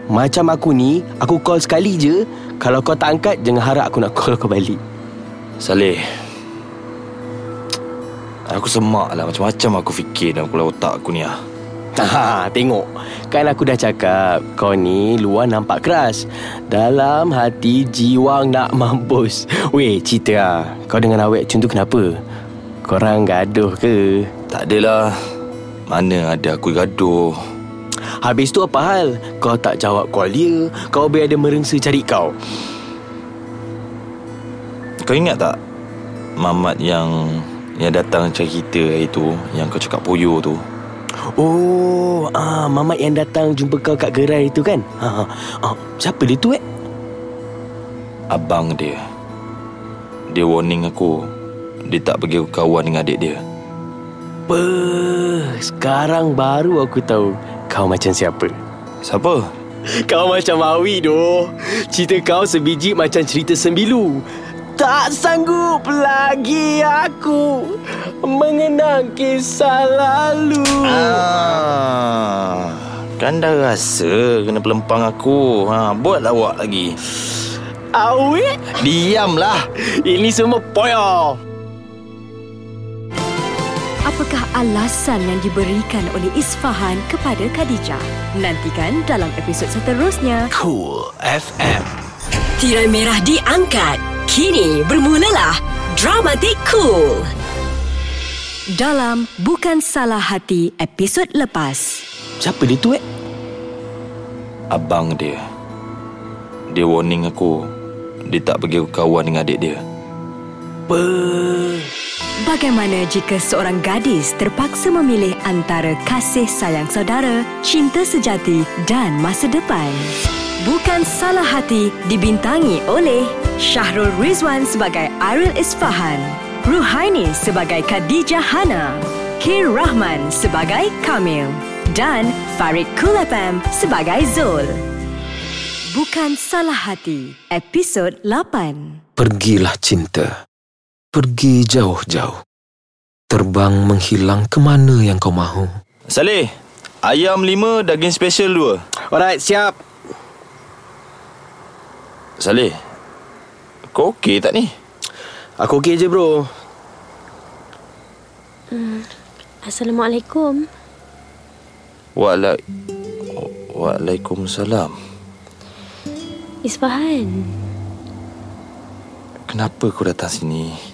Speaker 5: Macam aku ni Aku call sekali je. Kalau kau tak angkat Jangan harap aku nak call kau balik.
Speaker 4: Saleh. Aku semak lah. Macam-macam aku fikir Dalam kepala otak aku ni lah
Speaker 5: Ha, tengok. Kan aku dah cakap Kau ni luar nampak keras. Dalam hati jiwang nak mampus. Weh cerita lah Kau dengan awek cun tu kenapa? Korang gaduh ke?
Speaker 4: Tak adalah Mana ada aku gaduh?
Speaker 5: Habis tu apa hal? Kau tak jawab call dia. Kau biar dia merengsa cari kau.
Speaker 4: Kau ingat tak Mamat yang Yang datang cari kita hari tu Yang kau cakap poyo tu?
Speaker 5: Oh ah, Mamat yang datang jumpa kau kat gerai tu kan? Ha, ah, siapa dia tu eh?
Speaker 4: Abang dia. Dia warning aku. Dia tak aku kawan dengan adik dia
Speaker 5: Apa? Sekarang baru aku tahu kau macam siapa.
Speaker 4: Siapa?
Speaker 5: Kau macam Awi doh. Cerita kau sebiji macam cerita sembilu. Tak sanggup lagi aku mengenang kisah lalu.
Speaker 4: Ah, kan dah rasa kena pelempang aku. Ha, buat lawak lagi.
Speaker 5: Awi,
Speaker 4: Diamlah.
Speaker 5: ini semua poyo.
Speaker 1: Apakah alasan yang diberikan oleh Isfahan kepada Khadijah? Nantikan dalam episod seterusnya.
Speaker 5: Cool FM.
Speaker 1: Tirai merah diangkat. Kini bermulalah Dramatik Cool. Dalam Bukan Salah Hati episod lepas.
Speaker 5: Siapa dia tu eh?
Speaker 4: Abang dia. Dia warning aku. Dia tak bagi aku kawan dengan adik dia.
Speaker 5: Apa?
Speaker 1: Bagaimana jika seorang gadis terpaksa memilih antara kasih sayang saudara, cinta sejati dan masa depan? Bukan Salah Hati dibintangi oleh Syahrul Rizwan sebagai Ariel Isfahan, Ruhaini sebagai Khadijah Hana, Kir Rahman sebagai Kamil dan Farid Kulapam sebagai Zul. Bukan Salah Hati, episod 8.
Speaker 2: Pergilah cinta. Pergi jauh-jauh. Terbang menghilang ke mana yang kau mahu.
Speaker 4: Saleh, ayam lima, daging special dua.
Speaker 5: Alright, siap.
Speaker 4: Saleh, kau okey tak ni?
Speaker 5: Aku okey je bro.
Speaker 3: Assalamualaikum.
Speaker 4: Waalai... Waalaikumsalam.
Speaker 3: Isfahan.
Speaker 4: Kenapa kau datang sini?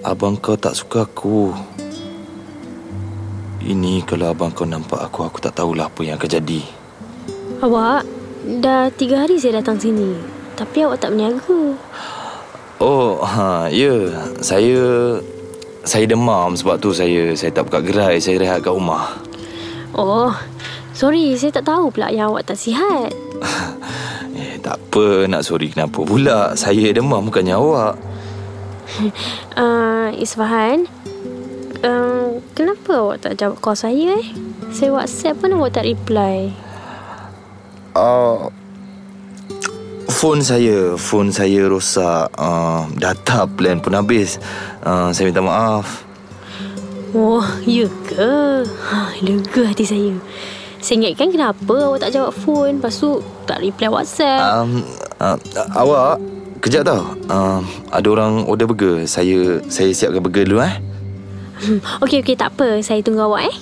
Speaker 4: Abang kau tak suka aku. Ini kalau abang kau nampak aku, aku tak tahulah apa yang akan jadi.
Speaker 3: Awak, dah tiga hari saya datang sini. Tapi awak tak berniaga.
Speaker 4: Oh, ha, ya. Saya saya demam sebab tu saya saya tak buka gerai, saya rehat kat rumah.
Speaker 3: Oh, sorry. Saya tak tahu pula yang awak tak sihat.
Speaker 4: Eh, tak apa, nak sorry kenapa pula? Saya demam bukannya awak.
Speaker 3: Uh, Isfahan, uh, kenapa awak tak jawab call saya eh? Saya WhatsApp pun awak tak reply.
Speaker 4: Uh, phone saya, phone saya rosak. Uh, data plan pun habis. Uh, saya minta maaf.
Speaker 3: Oh, ya ke? Ha, lega hati saya. Saya ingatkan kenapa awak tak jawab phone Lepas tu tak reply WhatsApp
Speaker 4: Um, uh, awak kejap tau. Uh, ada orang order burger. Saya saya siapkan burger dulu eh.
Speaker 3: hmm, Okey, okey, tak apa Saya tunggu awak eh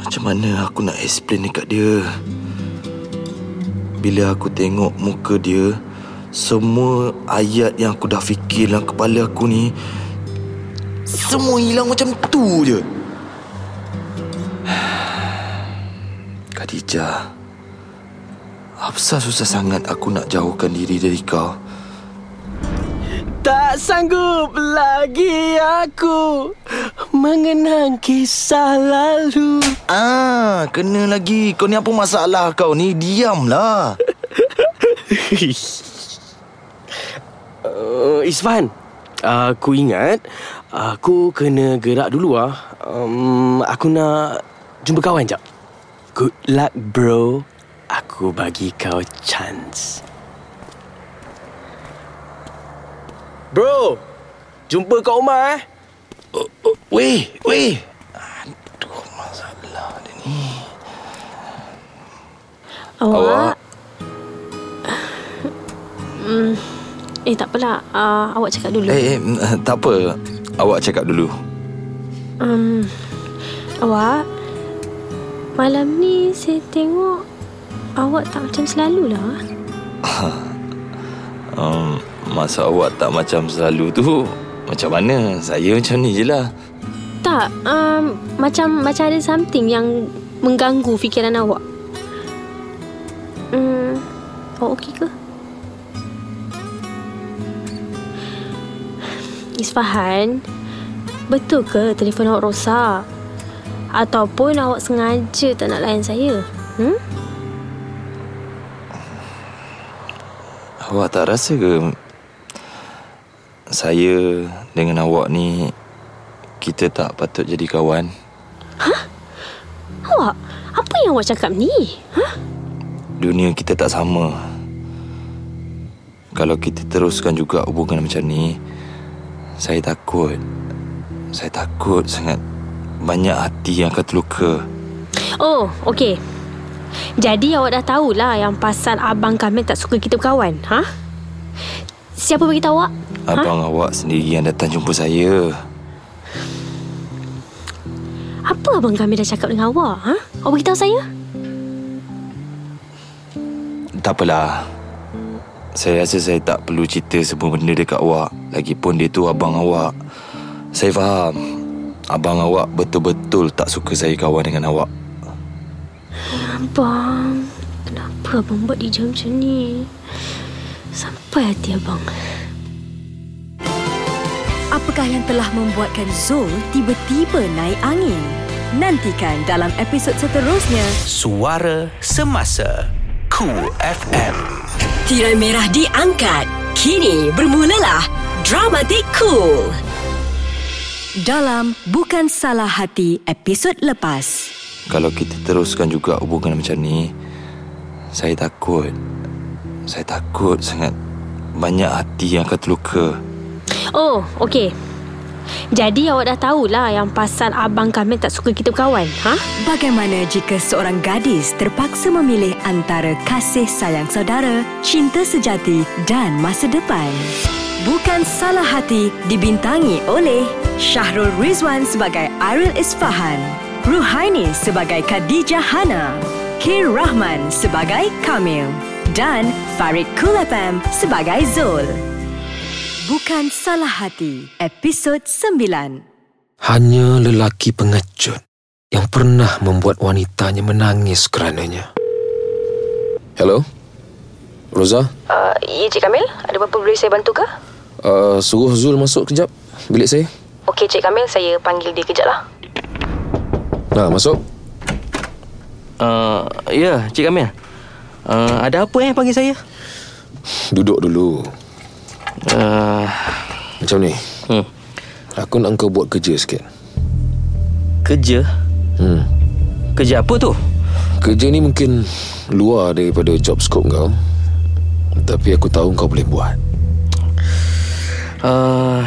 Speaker 4: Macam mana aku nak explain dekat dia? Bila aku tengok muka dia, semua ayat yang aku dah fikir dalam kepala aku ni semua hilang macam tu je. Khadijah, Apasal susah sangat aku nak jauhkan diri dari kau?
Speaker 5: Tak sanggup lagi aku mengenang kisah lalu.
Speaker 4: Ah, kena lagi. Kau ni apa masalah kau ni? Diamlah.
Speaker 5: Uh, Isfan, aku ingat aku kena gerak dulu ah. Um, aku nak jumpa kawan jap. Good luck bro. Aku bagi kau chance. Bro, jumpa kat rumah eh.
Speaker 4: Oh, oh, weh, weh. Aduh, masalah dia ni.
Speaker 3: Awak,
Speaker 4: Awak?
Speaker 3: Hmm, eh tak apalah uh, Awak cakap dulu
Speaker 4: Eh, eh, mm, tak apa. Awak cakap dulu.
Speaker 3: um, Awak Malam ni saya tengok Awak tak macam selalulah
Speaker 4: Um, masa awak tak macam selalu tu, macam mana? Saya macam ni je lah.
Speaker 3: Tak um, Macam Macam ada something yang Mengganggu fikiran awak Hmm Awak okey ke? Isfahan Betul ke telefon awak rosak? Ataupun awak sengaja tak nak layan saya? Hmm?
Speaker 4: Awak tak rasa ke Saya dengan awak ni Kita tak patut jadi kawan
Speaker 3: Awak, apa yang awak cakap ni? Ha?
Speaker 4: Dunia kita tak sama Kalau kita teruskan juga hubungan macam ni Saya takut Saya takut sangat Banyak hati yang akan terluka
Speaker 3: Oh, okey. Jadi awak dah tahulah yang pasal abang Kamil tak suka kita berkawan, ha? Siapa beritahu awak?
Speaker 4: Abang awak sendiri yang datang jumpa saya
Speaker 3: Apa abang Kamil dah cakap dengan awak, ha? Awak beritahu saya?
Speaker 4: Tak apalah Saya rasa saya tak perlu cerita semua benda dekat awak Lagipun dia tu abang awak Saya faham Abang awak betul-betul tak suka saya kawan dengan awak
Speaker 3: Abang, kenapa abang buat dia macam ni? Sampai hati abang.
Speaker 1: Apakah yang telah membuatkan Zul tiba-tiba naik angin? Nantikan dalam episod seterusnya.
Speaker 7: Suara Semasa Cool FM
Speaker 1: Tirai merah diangkat. Kini bermulalah Dramatik Cool. Dalam Bukan Salah Hati episod lepas.
Speaker 4: Kalau kita teruskan juga hubungan macam ni Saya takut Saya takut sangat Banyak hati yang akan terluka
Speaker 3: Oh, okey. Jadi awak dah tahulah yang pasal abang Kamil tak suka kita berkawan, ha?
Speaker 1: Bagaimana jika seorang gadis terpaksa memilih antara kasih sayang saudara, cinta sejati dan masa depan? Bukan Salah Hati dibintangi oleh Syahrul Rizwan sebagai Aril Isfahan, Ruhaini sebagai Khadijah Hana, Kir Rahman sebagai Kamil dan Farid Kulafam sebagai Zul. Bukan Salah Hati, episod 9.
Speaker 2: Hanya lelaki pengecut yang pernah membuat wanitanya menangis kerananya. Hello? Roza?
Speaker 3: Uh, ya, Cik Kamil. Ada apa-apa boleh saya bantu ke?
Speaker 2: Uh, suruh Zul masuk kejap bilik saya.
Speaker 3: Okey, Cik Kamil. Saya panggil dia kejap lah.
Speaker 2: Nah, masuk.
Speaker 8: Uh, ya, Cik Kamil. Uh, ada apa yang panggil saya?
Speaker 2: Duduk dulu.
Speaker 8: Uh,
Speaker 2: Macam ni.
Speaker 8: hmm.
Speaker 2: Aku nak kau buat kerja sikit.
Speaker 8: Kerja?
Speaker 2: Hmm.
Speaker 8: Kerja apa tu?
Speaker 2: Kerja ni mungkin luar daripada job scope kau. Tapi aku tahu kau boleh buat.
Speaker 8: Uh,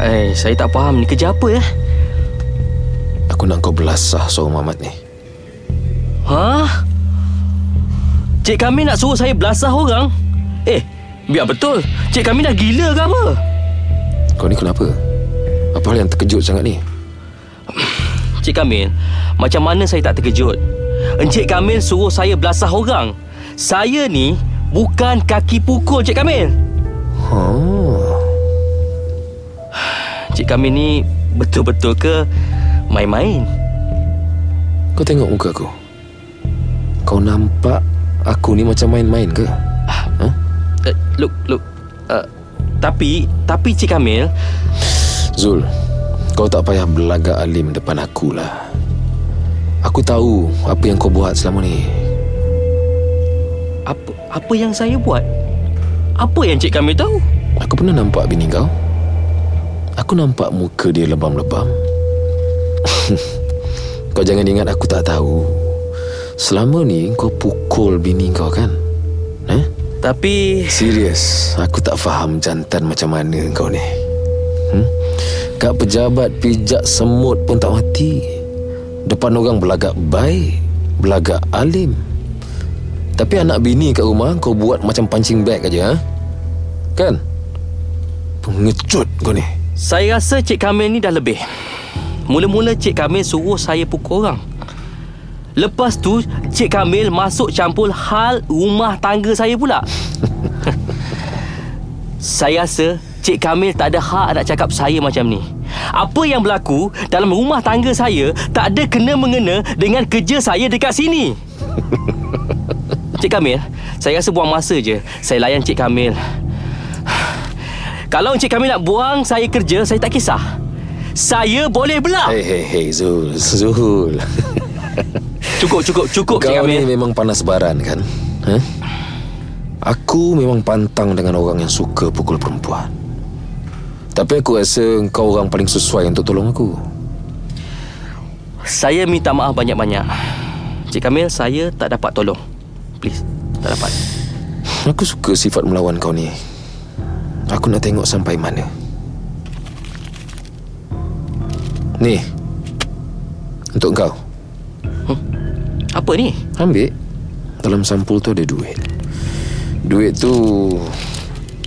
Speaker 8: eh, saya tak faham ni kerja apa ya?
Speaker 2: Aku nak kau belasah seorang Mamat ni.
Speaker 8: Ha? Cik kami nak suruh saya belasah orang? Eh, biar betul. Cik kami dah gila ke apa?
Speaker 2: Kau ni kenapa? Apa hal yang terkejut sangat ni?
Speaker 8: Cik Kamil, macam mana saya tak terkejut? Encik Kamil suruh saya belasah orang. Saya ni bukan kaki pukul Cik Kamil.
Speaker 2: Oh.
Speaker 8: Cik Kamil ni betul-betul ke main-main?
Speaker 2: Kau tengok muka aku. Kau nampak aku ni macam main-main ke? Ha?
Speaker 8: Uh, look, look. Uh, tapi, tapi Cik Kamil,
Speaker 2: Zul, kau tak payah belagak alim depan aku lah. Aku tahu apa yang kau buat selama ni.
Speaker 8: apa apa yang saya buat? Apa yang Cik Kamil tahu?
Speaker 2: Aku pernah nampak bini kau. Aku nampak muka dia lebam-lebam. kau jangan ingat aku tak tahu. Selama ni kau pukul bini kau kan? Eh?
Speaker 8: Tapi
Speaker 2: Serius, aku tak faham jantan macam mana kau ni. Hmm? Kat pejabat pijak semut pun tak mati. Depan orang belagak baik, belagak alim. Tapi anak bini kat rumah kau buat macam punching bag aja, ha? Kan? Pengecut kau ni.
Speaker 8: saya rasa Cik Kamil ni dah lebih. Mula-mula Cik Kamil suruh saya pukul orang. Lepas tu Cik Kamil masuk campur hal rumah tangga saya pula. saya rasa Cik Kamil tak ada hak nak cakap saya macam ni. Apa yang berlaku dalam rumah tangga saya tak ada kena mengena dengan kerja saya dekat sini. Cik Kamil, saya rasa buang masa je. Saya layan Cik Kamil. Kalau Encik Kamil nak buang saya kerja, saya tak kisah. Saya boleh belak.
Speaker 2: Hei, hei, hei, Zul. Zul.
Speaker 8: Cukup, cukup, cukup Cik
Speaker 2: Kau ni
Speaker 8: Kamil.
Speaker 2: memang panas baran kan? Ha? Aku memang pantang dengan orang yang suka pukul perempuan. Tapi aku rasa kau orang paling sesuai untuk tolong aku.
Speaker 8: Saya minta maaf banyak-banyak. Cik Kamil, saya tak dapat tolong. Please, tak dapat.
Speaker 2: Aku suka sifat melawan kau ni. Aku nak tengok sampai mana. Ni. Untuk kau.
Speaker 8: Apa ni?
Speaker 2: Ambil. Dalam sampul tu ada duit. Duit tu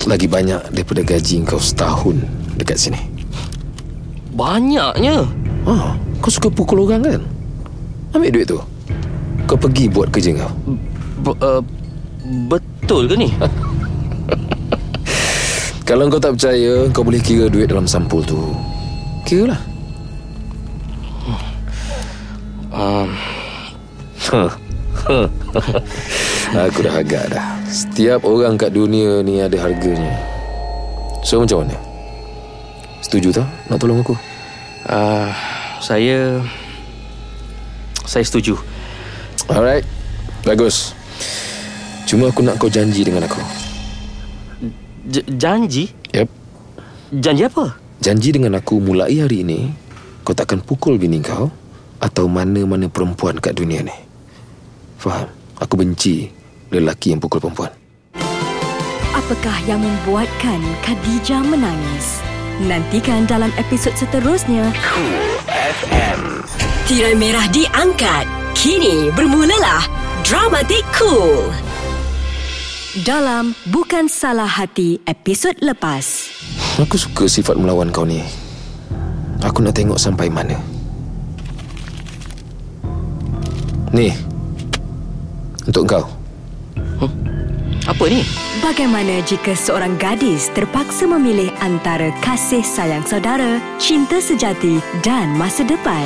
Speaker 2: lagi banyak daripada gaji kau setahun dekat sini.
Speaker 8: Banyaknya.
Speaker 2: Ah, kau suka pukul orang kan? Ambil duit tu. Kau pergi buat kerja kau.
Speaker 8: B- uh, betul ke ni?
Speaker 2: Kalau kau tak percaya, kau boleh kira duit dalam sampul tu. Kira lah.
Speaker 8: Um,
Speaker 2: Aku dah agak dah. Setiap orang kat dunia ni ada harganya. So macam mana? Setuju tak nak tolong aku?
Speaker 8: uh, saya... Saya setuju.
Speaker 2: Alright. Bagus. Cuma aku nak kau janji dengan aku.
Speaker 8: J- janji?
Speaker 2: Yep.
Speaker 8: Janji apa?
Speaker 2: Janji dengan aku mulai hari ini kau takkan pukul bini kau atau mana-mana perempuan kat dunia ni. Faham? Aku benci lelaki yang pukul perempuan.
Speaker 1: Apakah yang membuatkan Khadijah menangis? Nantikan dalam episod seterusnya. Tirai merah diangkat. Kini bermulalah Dramatik Cool. Dalam Bukan Salah Hati episod lepas.
Speaker 2: Aku suka sifat melawan kau ni. Aku nak tengok sampai mana. Ni. Untuk kau.
Speaker 8: Apa ni?
Speaker 1: Bagaimana jika seorang gadis terpaksa memilih antara kasih sayang saudara, cinta sejati dan masa depan?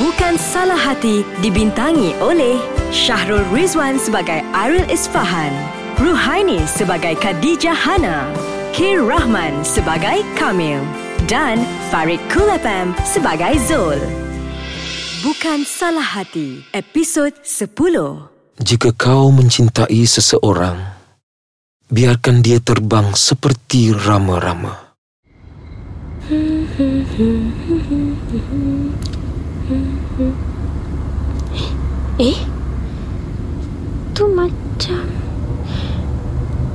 Speaker 1: Bukan Salah Hati dibintangi oleh Syahrul Rizwan sebagai Ariel Isfahan, Ruhaini sebagai Khadijah Hana, Kir Rahman sebagai Kamil dan Farid Kulapam sebagai Zul. Bukan Salah Hati, episod 10.
Speaker 2: Jika kau mencintai seseorang, biarkan dia terbang seperti rama-rama.
Speaker 3: Eh? Tu macam...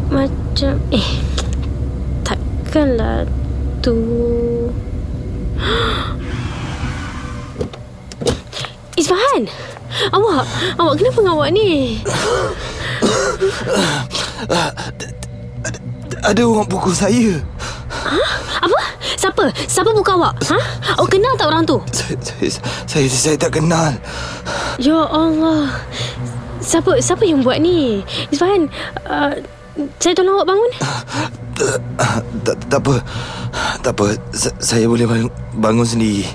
Speaker 3: Macam... Eh... Takkanlah tu... Isfahan! Awak! Awak kenapa dengan awak ni?
Speaker 4: Ada orang pukul saya.
Speaker 3: Apa? Siapa? Siapa buka awak? Ha? Awak kenal tak orang tu?
Speaker 4: Saya, saya, saya, saya tak kenal.
Speaker 3: Ya Allah. Siapa siapa yang buat ni? Isfahan, uh, saya tolong awak bangun.
Speaker 4: Tak, tak apa. Tak apa. Sa- Saya boleh bangun, bangun sendiri.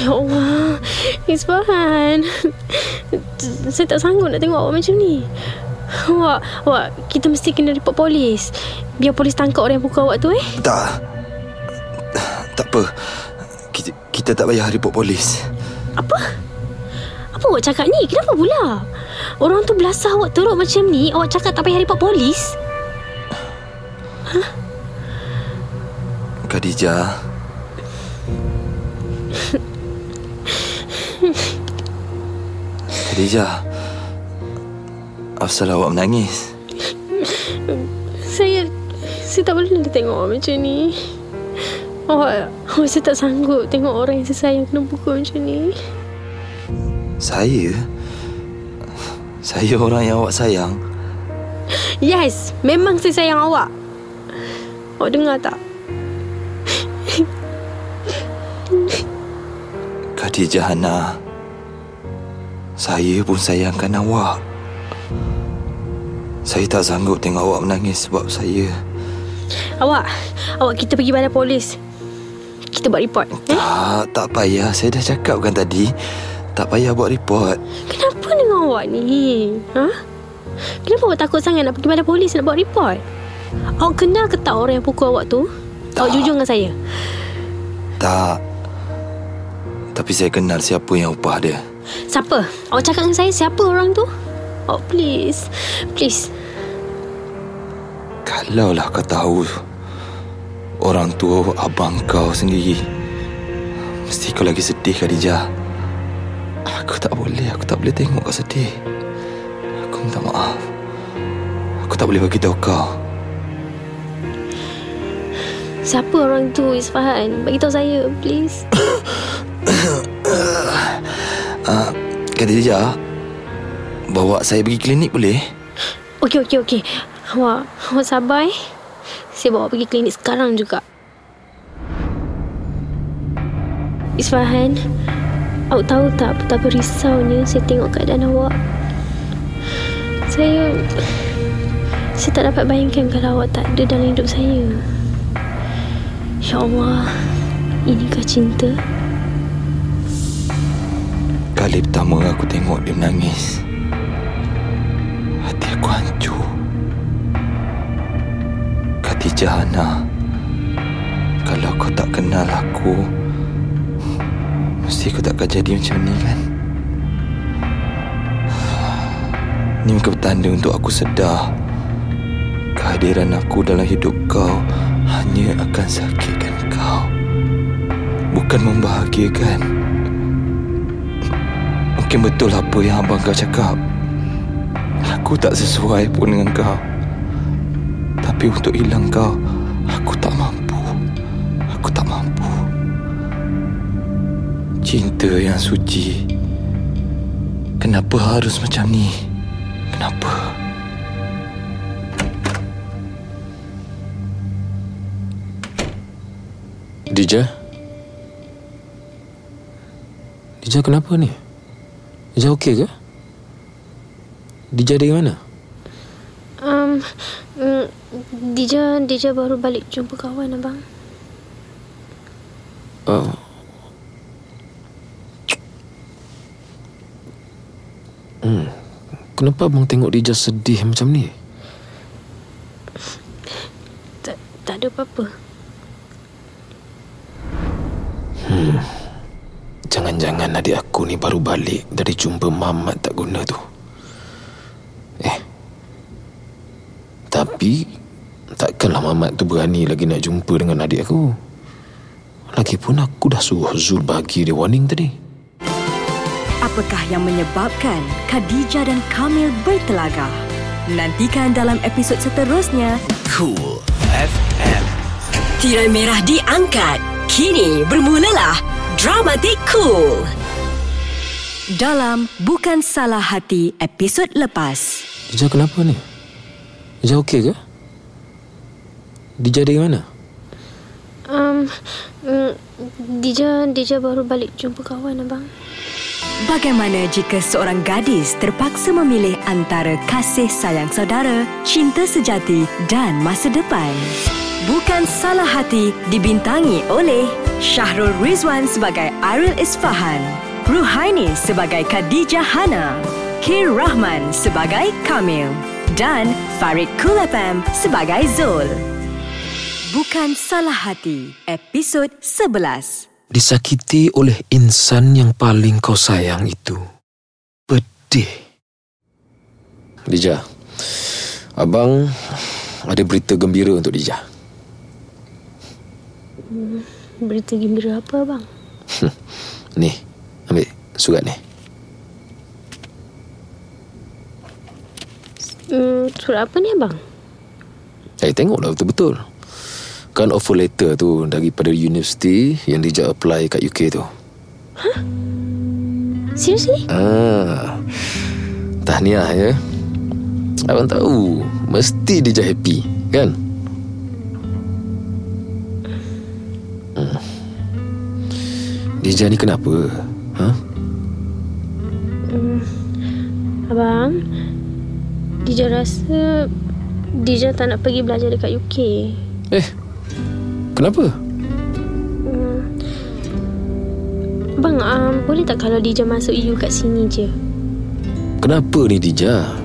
Speaker 3: Ya Allah. Isfahan. Saya tak sanggup nak tengok awak macam ni. Awak, awak, kita mesti kena report polis. Biar polis tangkap orang yang pukul awak tu eh.
Speaker 4: Tak. Tak apa. Kita, kita tak payah report polis.
Speaker 3: Apa? Apa awak cakap ni? Kenapa pula? Orang tu belasah awak teruk macam ni, awak cakap tak payah report polis?
Speaker 4: Khadijah. Khadijah. Asal awak menangis?
Speaker 3: Saya Saya tak boleh nak tengok awak macam ni Awak Awak saya tak sanggup Tengok orang yang saya sayang Kena pukul macam ni
Speaker 4: Saya? Saya orang yang awak sayang?
Speaker 3: Yes Memang saya sayang awak Awak dengar tak
Speaker 4: Khadijah Hana. Saya pun sayangkan awak. Saya tak sanggup tengok awak menangis sebab saya.
Speaker 3: Awak Awak kita pergi balai polis Kita buat report eh?
Speaker 4: Tak, tak payah. Saya dah cakap kan tadi. Tak payah buat report.
Speaker 3: Kenapa dengan awak ni Ha? Kenapa awak takut sangat Nak pergi balai polis Nak buat report Awak kenal ke tak orang yang pukul awak tu
Speaker 4: Tak.
Speaker 3: Awak jujur dengan saya
Speaker 4: Tak. Tapi saya kenal siapa yang upah dia.
Speaker 3: Siapa? Awak cakap dengan saya Siapa orang tu Oh please Please
Speaker 4: Kalaulah kau tahu Orang tua abang kau sendiri Mesti kau lagi sedih Khadijah Aku tak boleh Aku tak boleh tengok kau sedih Aku minta maaf Aku tak boleh bagi tahu kau
Speaker 3: Siapa orang tu Isfahan? Bagi tahu saya, please.
Speaker 4: Khadijah Bawa saya pergi klinik boleh?
Speaker 3: Okey, okey, okey. Awak, awak sabar eh. Saya bawa pergi klinik sekarang juga. Isfahan, awak tahu tak betapa risaunya saya tengok keadaan awak? Saya... Saya tak dapat bayangkan kalau awak tak ada dalam hidup saya. Ya Allah, inikah cinta?
Speaker 4: Kali pertama aku tengok dia menangis. Hati aku hancur. Khadijah Hana Kalau kau tak kenal aku Mesti kau takkan jadi macam ni kan? Ini bukan petanda untuk aku sedar. Kehadiran aku dalam hidup kau Hanya akan sakitkan kau. Bukan membahagiakan Mungkin betul apa yang abang kau cakap Aku tak sesuai pun dengan kau Tapi untuk hilang kau Aku tak mampu Aku tak mampu Cinta yang suci Kenapa harus macam ni? Kenapa?
Speaker 2: Dija? Dija kenapa ni? Dija okey ke? Dija dari mana?
Speaker 3: Um, mm, Dija, Dija baru balik jumpa kawan abang.
Speaker 2: Oh. Hmm. Kenapa abang tengok Dija sedih macam ni?
Speaker 3: Tak, tak ada apa-apa.
Speaker 2: Jangan-jangan adik aku ni baru balik dari jumpa mamat tak guna tu. Eh. Tapi takkanlah mamat tu berani lagi nak jumpa dengan adik aku. Lagipun aku dah suruh Zul bagi dia warning tadi.
Speaker 1: Apakah yang menyebabkan Khadijah dan Kamil bertelagah? Nantikan dalam episod seterusnya.
Speaker 7: Cool FM.
Speaker 1: Tirai merah diangkat. Kini bermulalah Dramatik Cool. Dalam Bukan Salah Hati episod lepas.
Speaker 2: Dija kenapa ni? Dija okey ke? Dija dari mana?
Speaker 3: Um, mm, Dija, Dija baru balik jumpa kawan abang.
Speaker 1: Bagaimana jika seorang gadis terpaksa memilih antara kasih sayang saudara, cinta sejati dan masa depan? Bukan Salah Hati dibintangi oleh Syahrul Rizwan sebagai Ariel Isfahan, Ruhaini sebagai Khadijah Hana, Kir Rahman sebagai Kamil dan Farid Kulafam sebagai Zul. Bukan Salah Hati, episod 11.
Speaker 2: Disakiti oleh insan yang paling kau sayang itu. Pedih. Dija, abang ada berita gembira untuk Dija.
Speaker 3: Berita gembira apa abang?
Speaker 2: Ni, ambil surat ni.
Speaker 3: Hmm, surat apa ni abang?
Speaker 2: Eh, tengoklah betul-betul. Kan offer letter tu daripada universiti yang Dija apply kat UK tu.
Speaker 3: Seriously?
Speaker 2: Ah, tahniah ya. Abang tahu, mesti Dija happy, kan? Hmm. Dija ni kenapa? Ha?
Speaker 3: Abang, Dija rasa Dija tak nak pergi belajar dekat UK.
Speaker 2: Eh, kenapa?
Speaker 3: Bang, um, boleh tak kalau Dija masuk EU kat sini je?
Speaker 2: Kenapa ni Dija?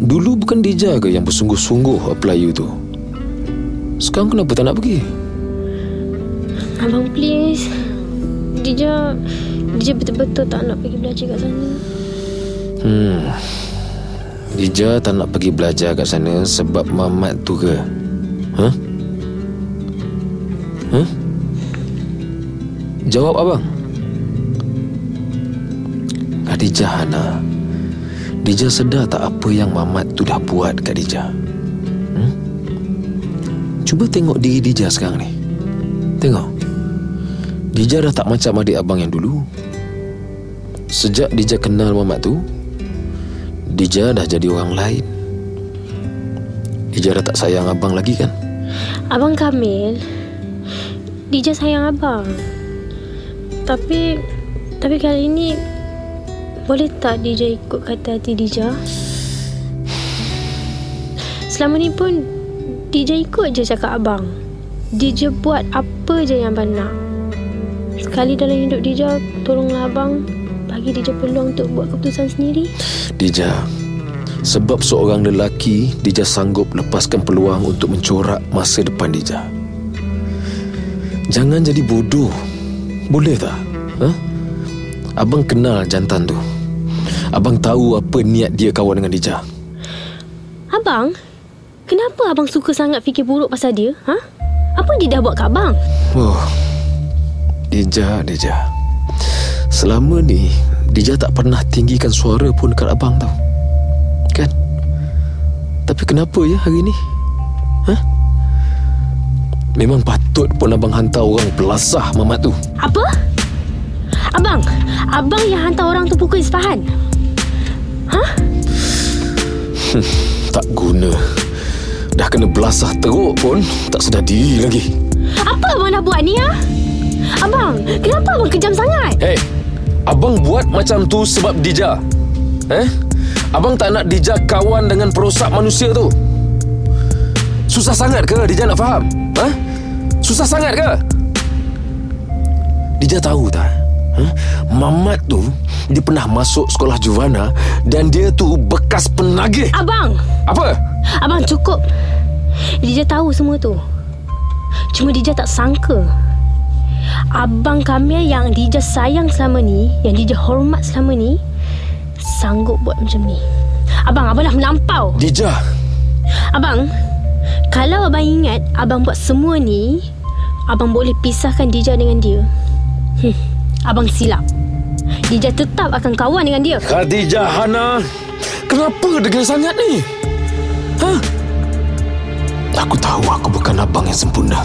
Speaker 2: Dulu bukan Dija ke yang bersungguh-sungguh apply you tu? Sekarang kenapa tak nak pergi?
Speaker 3: Abang please. Dija Dija betul-betul tak nak pergi belajar kat sana.
Speaker 2: Hmm. Dija tak nak pergi belajar kat sana Sebab mamat tu ke? Huh? Huh? Jawab abang. Dija Hana. Dija sedar tak apa yang mamat tu dah buat kat Dija Hmm? Cuba tengok diri Dija sekarang ni. Tengok. Dija dah tak macam adik abang yang dulu. Sejak Dija kenal Mamat tu, Dija dah jadi orang lain. Dija dah tak sayang abang lagi kan?
Speaker 3: Abang Kamil Dija sayang abang Tapi Tapi kali ini Boleh tak Dija ikut kata hati Dija Selama ni pun Dija ikut je cakap abang Dija buat apa je yang abang nak Sekali dalam hidup Dija Tolonglah abang Bagi Dija peluang untuk buat keputusan sendiri
Speaker 2: Dija, sebab seorang lelaki, Dija sanggup lepaskan peluang untuk mencorak masa depan Dija. Jangan jadi bodoh. Boleh tak? Ha? Abang kenal jantan tu. Abang tahu apa niat dia kawan dengan Dija.
Speaker 3: Abang Kenapa abang suka sangat fikir buruk pasal dia? Ha? Apa dia dah buat kat abang?
Speaker 2: Oh, Dija, Dija. Selama ni, Dija tak pernah tinggikan suara pun dekat abang tau. Kan? Tapi kenapa ya hari ni? Ha? Memang patut pun abang hantar orang belasah Mamat tu.
Speaker 3: Apa? Abang, abang yang hantar orang tu pukul Isfahan. Ha?
Speaker 2: Tak guna. Dah kena belasah teruk pun tak sedar diri lagi.
Speaker 3: Apa abang nak buat ni ha? Abang, kenapa abang kejam sangat?
Speaker 2: Hey, abang buat macam tu sebab Dija. Eh? Abang tak nak Dija kawan dengan perosak manusia tu. Susah sangat ke Dija nak faham? Ha? Susah sangat ke? Dija tahu tak? Ha? Mamat tu dia pernah masuk sekolah Juvana dan dia tu bekas penagih.
Speaker 3: Abang,
Speaker 2: Apa?
Speaker 3: abang cukup. Dija tahu semua tu. Cuma Dija tak sangka. Abang Kamil yang Dija sayang selama ni, yang Dija hormat selama ni, sanggup buat macam ni. Abang, abang dah melampau.
Speaker 2: Dija.
Speaker 3: Abang, kalau abang ingat abang buat semua ni, abang boleh pisahkan Dija dengan dia. Hmm, abang silap. Dija tetap akan kawan dengan dia.
Speaker 2: Khadijah Hana Kenapa degil sangat ni? Ha? Aku tahu aku bukan abang yang sempurna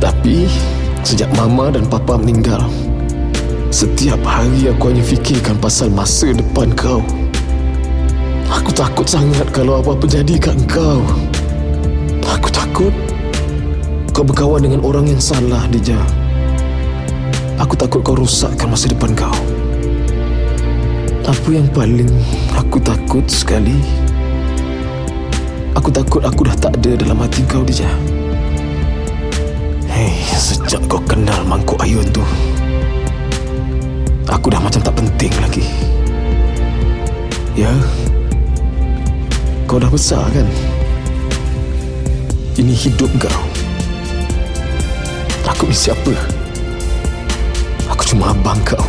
Speaker 2: Tapi Sejak mama dan papa meninggal Setiap hari aku hanya fikirkan pasal masa depan kau. Aku takut sangat kalau apa-apa jadi kat kau. Aku takut Kau berkawan dengan orang yang salah, Dija. Aku takut kau rosakkan masa depan kau. Apa yang paling aku takut sekali? Aku takut aku dah tak ada dalam hati kau Dija sejak kau kenal mangkuk ayun tu Aku dah macam tak penting lagi. Ya Kau dah besar kan? Ini hidup kau. Aku ni siapa? Aku cuma abang kau.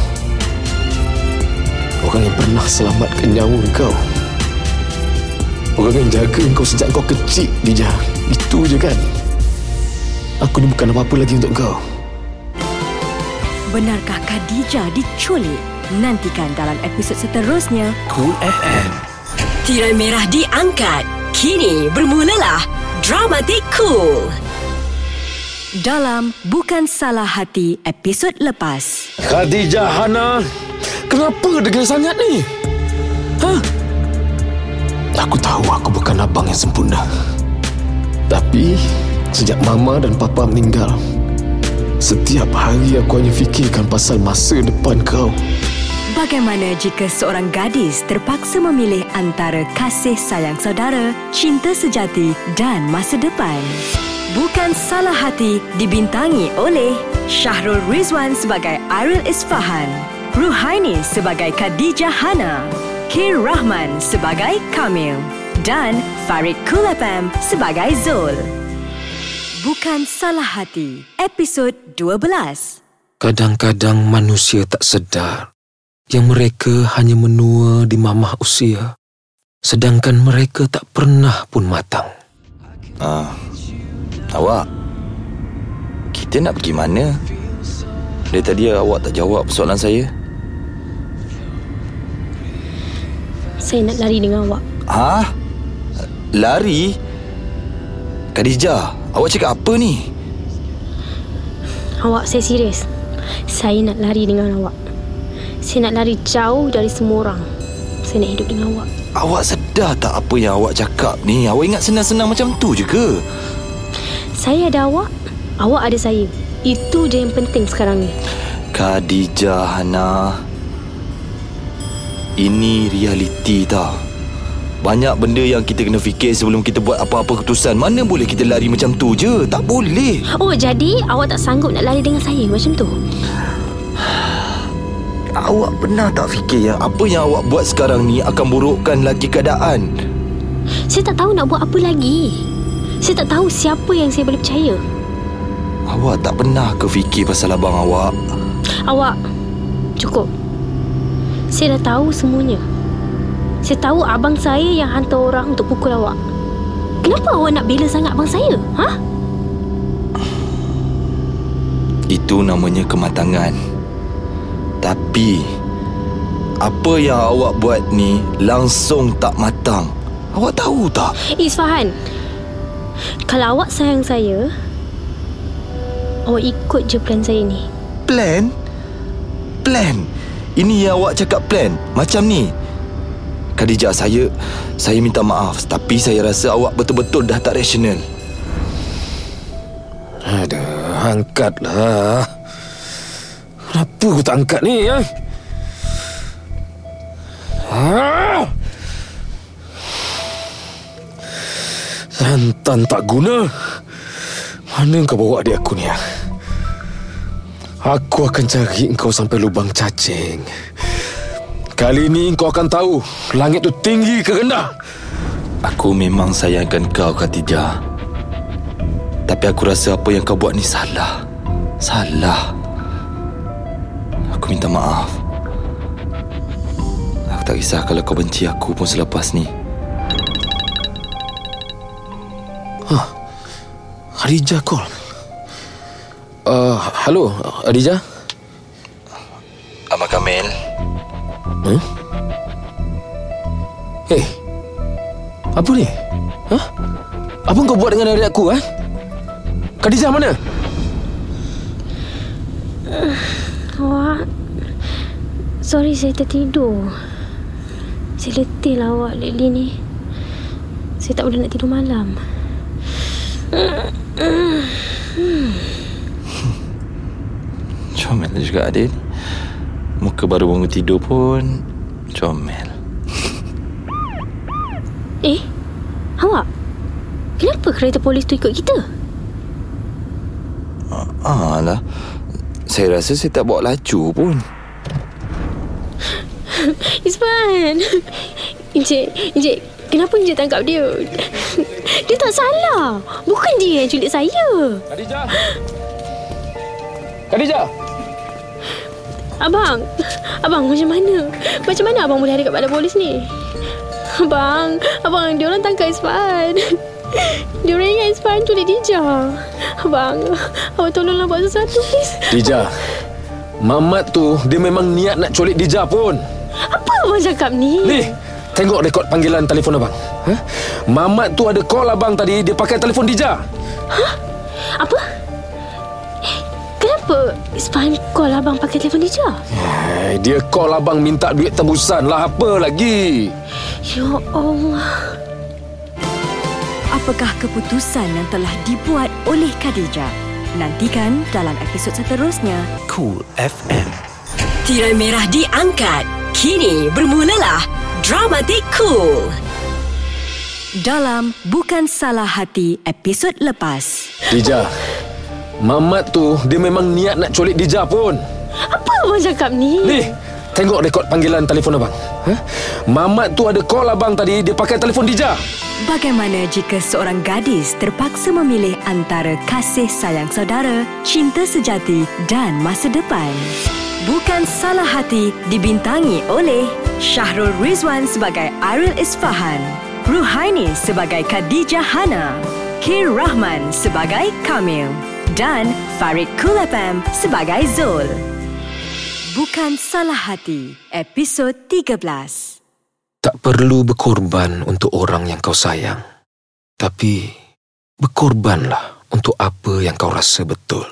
Speaker 2: Orang yang pernah selamatkan nyawa kau. Orang yang jaga kau sejak kau kecil Dija. Itu je kan Aku ni bukan apa-apa lagi untuk kau
Speaker 1: Benarkah Khadijah diculik? Nantikan dalam episod seterusnya.
Speaker 7: Cool FM.
Speaker 1: Tirai merah diangkat. Kini bermulalah Dramatik Cool. Dalam Bukan Salah Hati episod lepas.
Speaker 2: Khadijah Hana Kenapa degil sangat ni? Ha? Aku tahu aku bukan abang yang sempurna Tapi Sejak mama dan papa meninggal Setiap hari aku hanya fikirkan pasal masa depan kau
Speaker 1: Bagaimana jika seorang gadis terpaksa memilih antara kasih sayang saudara, cinta sejati dan masa depan? Bukan Salah Hati dibintangi oleh Syahrul Rizwan sebagai Ariel Isfahan, Ruhaini sebagai Khadijah Hana, Kir Rahman sebagai Kamil dan Farid Kulapam sebagai Zul. Bukan Salah Hati, episod 12.
Speaker 2: Kadang-kadang manusia tak sedar yang mereka hanya menua di mamah usia sedangkan mereka tak pernah pun matang.
Speaker 4: Ah, awak Kita nak pergi mana? Dari tadi awak tak jawab soalan saya
Speaker 3: Saya nak lari dengan awak.
Speaker 4: Ha? Lari? Khadijah Awak cakap apa ni?
Speaker 3: Awak saya serius. Saya nak lari dengan awak. Saya nak lari jauh dari semua orang. Saya nak hidup dengan awak.
Speaker 4: Awak sedar tak apa yang awak cakap ni? Awak ingat senang-senang macam tu je ke?
Speaker 3: Saya ada awak, awak ada saya. Itu je yang penting sekarang ni.
Speaker 4: Khadijah Hana Ini realiti tau Banyak benda yang kita kena fikir sebelum kita buat apa-apa keputusan Mana boleh kita lari macam tu je Tak boleh
Speaker 3: Oh, jadi awak tak sanggup nak lari dengan saya macam tu?
Speaker 4: Awak pernah tak fikir yang apa yang awak buat sekarang ni akan burukkan lagi keadaan
Speaker 3: Saya tak tahu nak buat apa lagi. Saya tak tahu siapa yang saya boleh percaya.
Speaker 4: Awak tak pernah ke fikir pasal abang awak
Speaker 3: Awak, cukup. Saya dah tahu semuanya. Saya tahu abang saya yang hantar orang untuk pukul awak. Kenapa awak nak bela sangat abang saya? Ha?
Speaker 4: Itu namanya kematangan Tapi Apa yang awak buat ni Langsung tak matang Awak tahu tak?
Speaker 3: Isfahan, kalau awak sayang saya, awak ikut je plan saya ni.
Speaker 4: Plan? Plan? Ini yang awak cakap plan Macam ni Khadijah saya Saya minta maaf Tapi saya rasa awak betul-betul dah tak rasional
Speaker 2: Ada, angkatlah. Kenapa aku tak angkat ni, ya? Santan tak guna. Mana kau bawa adik aku ni, ya? Aku akan cari engkau sampai lubang cacing. Kali ini kau akan tahu langit tu tinggi ke rendah.
Speaker 4: Aku memang sayangkan kau Khadijah Tapi aku rasa apa yang kau buat ni salah Salah Aku minta maaf Aku tak kisah kalau kau benci aku pun selepas ni
Speaker 2: Khadijah call. Uh, halo, Khadijah.
Speaker 4: Ahmad Kamil
Speaker 2: Huh? Hey, apa ni? Hah? Apa kau buat dengan adik aku, eh? Khadijah mana?
Speaker 3: Awak, sorry saya tertidur. Saya letih lah awak lately ni. Saya tak boleh nak tidur malam.
Speaker 4: Comel juga Adil Muka baru bangun tidur pun Comel.
Speaker 3: Eh, awak, kenapa kereta polis tu ikut kita?
Speaker 4: Alah. Saya rasa saya tak bawa laju pun.
Speaker 3: Ispan Encik Encik Kenapa Encik tangkap dia? Dia tak salah. Bukan dia yang culik saya.
Speaker 2: Khadijah. Khadijah.
Speaker 3: Abang Abang macam mana Macam mana abang boleh ada kat badan polis ni Abang Abang Dia orang tangkap Ispan Dia orang ingat Ispan culik Dija Abang Abang tolonglah buat sesuatu please
Speaker 2: Dija. Mamat tu dia memang niat nak culik Dija pun.
Speaker 3: Apa abang cakap ni
Speaker 2: Ni, tengok rekod panggilan telefon abang. Ha? Mamat tu ada call abang tadi, dia pakai telefon Dija.
Speaker 3: Apa Eh, Kenapa Ispan call abang pakai telefon Dija
Speaker 2: Eh, dia call abang minta duit tebusan lah apa lagi.
Speaker 3: Ya Allah
Speaker 1: Apakah keputusan yang telah dibuat oleh Khadijah? Nantikan dalam episod seterusnya.
Speaker 7: Cool FM.
Speaker 1: Tirai merah diangkat. Kini bermulalah Dramatik Cool. Dalam Bukan Salah Hati episod lepas.
Speaker 2: Dija. Mamat tu dia memang niat nak culik Dija pun.
Speaker 3: Apa abang cakap ni
Speaker 2: Ni, tengok rekod panggilan telefon abang. Ha? Mamat tu ada call abang tadi, dia pakai telefon Dija.
Speaker 1: Bagaimana jika seorang gadis terpaksa memilih antara kasih sayang saudara, cinta sejati dan masa depan? Bukan Salah Hati dibintangi oleh Syahrul Rizwan sebagai Aril Isfahan, Ruhaini sebagai Khadijah Hana, Kir Rahman sebagai Kamil, dan Farid Cool FM sebagai Zul. Bukan salah hati, episod 13.
Speaker 2: Tak perlu berkorban untuk orang yang kau sayang. Tapi, berkorbanlah untuk apa yang kau rasa betul.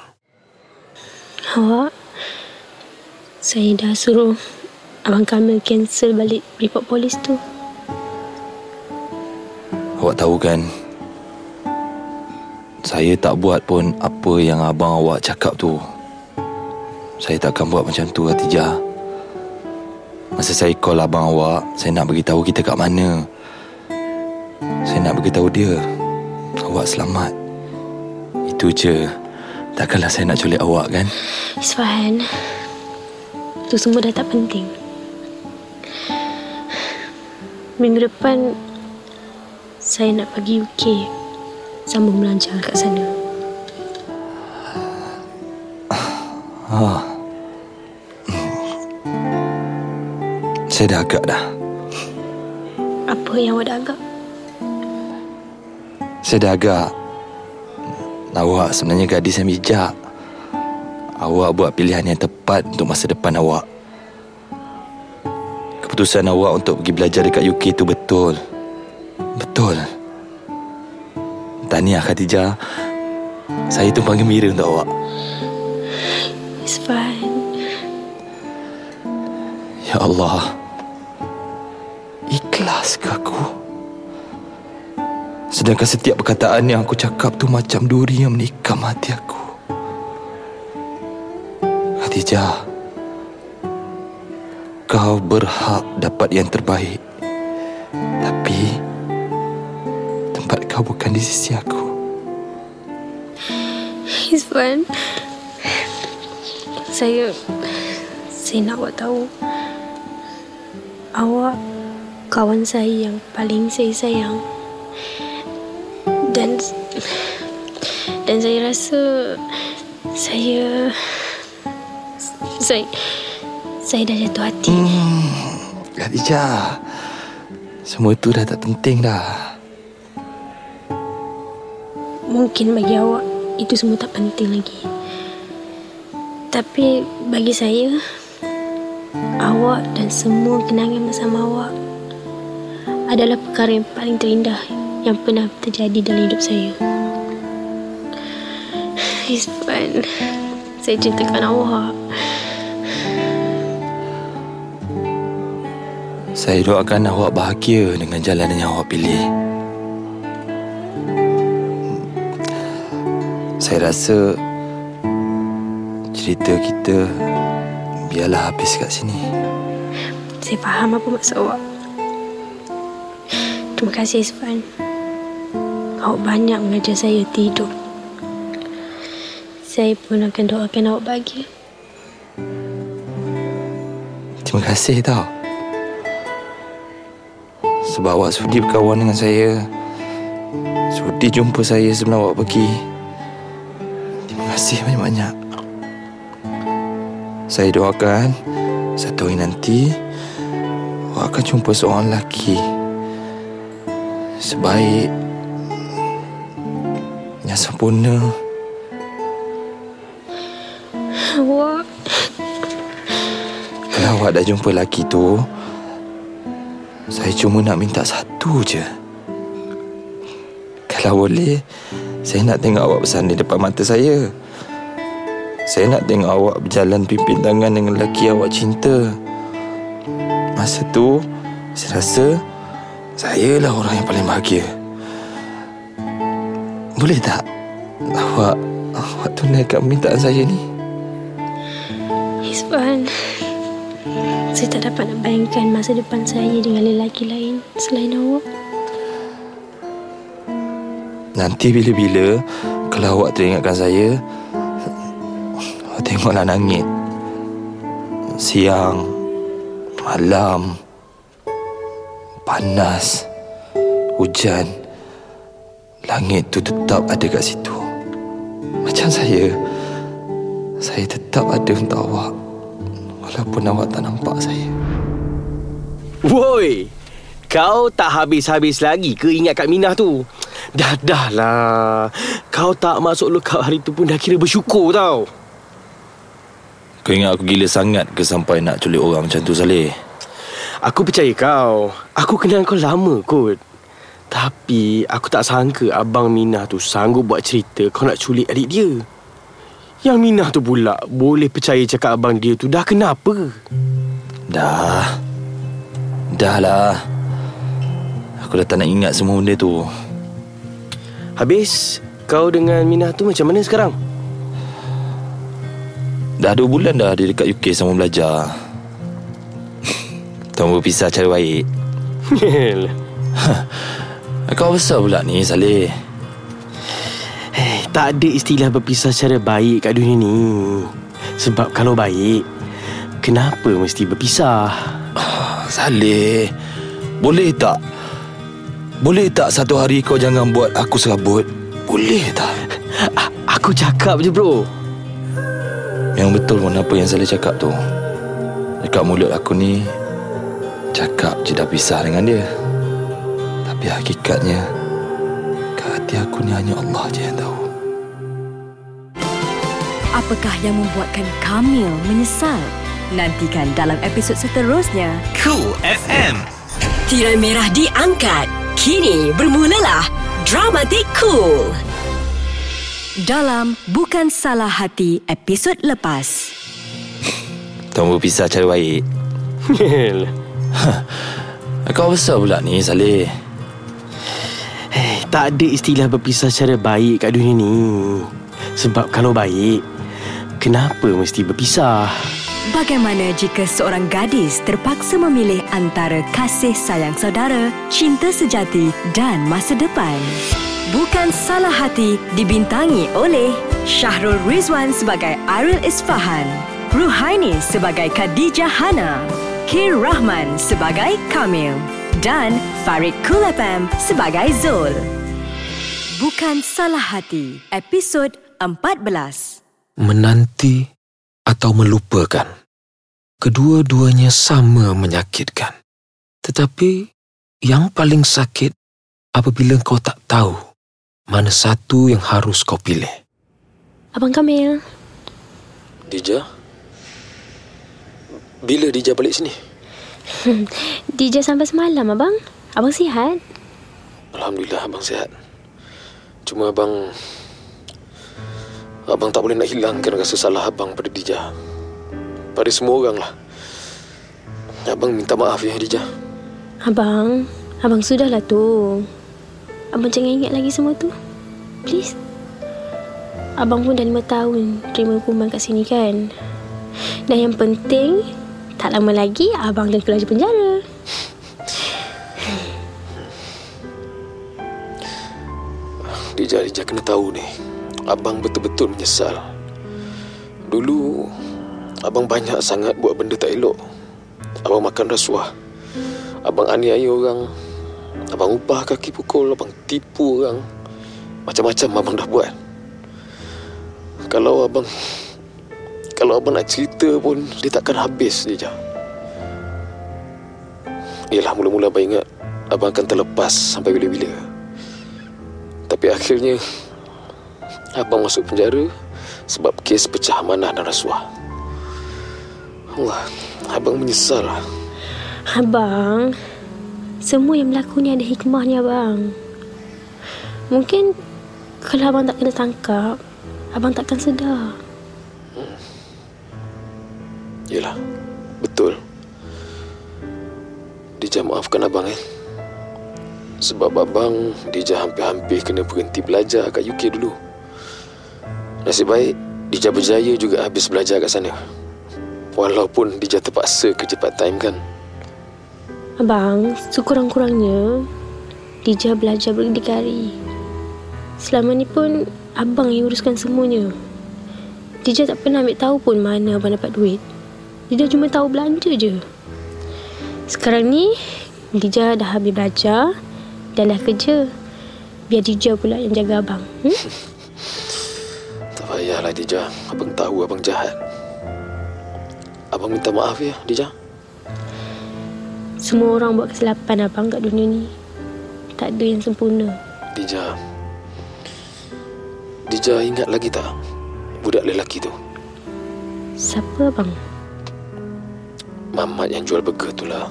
Speaker 3: Awak, saya dah suruh Abang Kamil cancel balik report polis tu.
Speaker 4: Awak tahu kan Saya tak buat pun Apa yang abang awak cakap tu. Saya takkan buat macam tu Hatijah Masa saya call abang awak Saya nak beritahu kita kat mana. Saya nak beritahu dia Awak selamat. Itu je. Takkanlah saya nak culik awak kan?
Speaker 3: Isfahan, tu semua dah tak penting. Minggu depan, saya nak pergi UK. Sambung belajar kat sana.
Speaker 4: Saya dah agak dah.
Speaker 3: Apa yang awak dah agak?
Speaker 4: Saya dah agak. Awak sebenarnya gadis yang bijak. Awak buat pilihan yang tepat Untuk masa depan awak. Keputusan awak untuk pergi belajar dekat UK itu betul. Betul Tahniah Khadijah. Saya tumpang gembira untuk awak.
Speaker 3: Isfahan,
Speaker 4: Ya Allah. Ikhlas ke aku? Sedangkan setiap perkataan yang aku cakap tu Macam duri yang menikam hati aku. Khadijah Kau berhak dapat yang terbaik. Tapi kau bukan di sisi aku
Speaker 3: Isfahan. Saya saya nak awak tahu awak kawan saya yang paling saya sayang. Dan dan saya rasa saya saya saya dah jatuh hati.
Speaker 4: Khadijah Semua tu dah tak penting dah
Speaker 3: Mungkin bagi awak itu semua tak penting lagi. Tapi bagi saya, awak dan semua kenangan bersama awak adalah perkara yang paling terindah yang pernah terjadi dalam hidup saya. Isfan, saya cintakan awak.
Speaker 4: Saya doakan awak bahagia dengan jalan yang awak pilih. Saya rasa cerita kita biarlah habis kat sini.
Speaker 3: Saya faham apa maksud awak. Terima kasih Isfan. Awak banyak mengajar saya tidur. Saya pun akan doakan awak bahagia.
Speaker 4: Terima kasih tau. Sebab awak sudi berkawan dengan saya. Sudi jumpa saya sebelum awak pergi. Kasih banyak-banyak. Saya doakan satu hari nanti awak akan jumpa seorang lelaki sebaik yang sempurna.
Speaker 3: Awak
Speaker 4: Kalau awak dah jumpa lelaki tu Saya cuma nak minta satu je Kalau boleh Saya nak tengok awak bersanding depan mata saya Saya nak tengok awak berjalan pimpin tangan dengan lelaki awak cinta. Masa tu Saya rasa Saya lah orang yang paling bahagia. Boleh tak Awak Awak tunaikan permintaan saya ni?
Speaker 3: Isfan Saya tak dapat nak bayangkan masa depan saya dengan lelaki lain selain awak.
Speaker 4: Nanti bila-bila Kalau awak teringatkan saya Tengoklah langit. Siang Malam Panas Hujan. Langit tu tetap ada kat situ. Macam saya Saya tetap ada untuk awak. Walaupun awak tak nampak saya.
Speaker 5: Woi, kau tak habis-habis lagi ke ingat Kak Minah tu? Dah dah lah. Kau tak masuk lookout hari tu pun dah kira bersyukur tau
Speaker 4: Kau ingat aku gila sangat ke sampai nak culik orang macam tu Saleh?
Speaker 5: Aku percaya kau Aku kenal kau lama kot Tapi aku tak sangka Abang Minah tu sanggup buat cerita Kau nak culik adik dia Yang Minah tu pula Boleh percaya cakap abang dia tu Dah kenapa
Speaker 4: Dah. Dah lah. Aku dah tak nak ingat semua benda tu.
Speaker 5: Habis Kau dengan Minah tu macam mana sekarang?
Speaker 4: Dah dua bulan dah dia dekat UK sama belajar. Tuan berpisah cara baik. Kau besar pula ni Saleh.
Speaker 5: Eh, tak ada istilah berpisah secara baik kat dunia ni. Sebab kalau baik, kenapa mesti berpisah?
Speaker 4: Saleh. Boleh tak? Boleh tak satu hari kau jangan buat aku serabut? Boleh tak?
Speaker 5: A- aku cakap je bro.
Speaker 4: Yang betul pun apa yang Saleh cakap tu. Dekat mulut aku ni, cakap je dah pisah dengan dia. Tapi hakikatnya, kat hati aku ni hanya Allah je yang tahu.
Speaker 1: Apakah yang membuatkan Kamil menyesal? Nantikan dalam episod seterusnya.
Speaker 7: Cool FM.
Speaker 1: Tirai merah diangkat. Kini bermulalah Dramatik Cool. Dalam Bukan Salah Hati episod lepas.
Speaker 4: Tuan berpisah cara baik. Kau besar pula ni Saleh.
Speaker 5: Eh, tak ada istilah berpisah secara baik kat dunia ni. Sebab kalau baik, kenapa mesti berpisah?
Speaker 1: Bagaimana jika seorang gadis terpaksa memilih antara kasih sayang saudara, cinta sejati dan masa depan? Bukan Salah Hati dibintangi oleh Syahrul Rizwan sebagai Ariel Isfahan, Ruhaini sebagai Khadijah Hana, Kir Rahman sebagai Kamil dan Farid Kulafam sebagai Zul. Bukan Salah Hati, episod 14.
Speaker 2: Menanti atau melupakan. Kedua-duanya sama menyakitkan. Tetapi yang paling sakit apabila kau tak tahu mana satu yang harus kau pilih.
Speaker 3: Abang Kamil.
Speaker 2: Dija? Bila Dija balik sini?
Speaker 3: DJ sampai semalam, abang. Abang sihat?
Speaker 2: Alhamdulillah abang sihat. Cuma abang abang tak boleh nak hilangkan rasa salah abang pada Dija. Pada semua orang lah. Abang minta maaf ya Dija.
Speaker 3: Abang, abang sudahlah tu. Abang jangan ingat lagi semua tu. Please. Abang pun dah lima tahun terima hukuman kat sini kan. Dan yang penting, tak lama lagi abang dah keluar dari penjara.
Speaker 2: Dija, Dija kena tahu ni. Abang betul-betul menyesal. Dulu, abang banyak sangat buat benda tak elok. Abang makan rasuah. Abang aniaya orang. Abang upah kaki pukul. Abang tipu orang. Macam-macam abang dah buat. Kalau abang... Kalau abang nak cerita pun, dia takkan habis, Dija. Yelah, mula-mula abang ingat abang akan terlepas sampai bila-bila. Tapi akhirnya Abang masuk penjara Sebab kes pecah amanah dan rasuah Allah Abang menyesal lah
Speaker 3: Abang, semua yang berlaku ni ada hikmahnya abang. Mungkin kalau abang tak kena tangkap, abang takkan sedar.
Speaker 2: Yelah Betul. Dija maafkan abang eh. Sebab abang Dija hampir-hampir kena berhenti belajar kat UK dulu. Nasib baik Dija berjaya juga habis belajar kat sana. Walaupun Dija terpaksa kerja part time kan
Speaker 3: Abang, sekurang-kurangnya Dija belajar berdikari. Selama ni pun abang yang uruskan semuanya. Dija tak pernah ambil tahu pun mana abang dapat duit. Dija cuma tahu belanja je. Sekarang ni Dija dah habis belajar dan dah kerja. Biar Dija pula yang jaga abang. Hmm?
Speaker 2: Tak payahlah Dija Abang tahu abang jahat Abang minta maaf ya Dija
Speaker 3: Semua orang buat kesilapan abang kat dunia ni. Tak ada yang sempurna.
Speaker 2: Dija. Dija ingat lagi tak budak lelaki tu?
Speaker 3: Siapa abang?
Speaker 2: Mamat yang jual burger tu lah.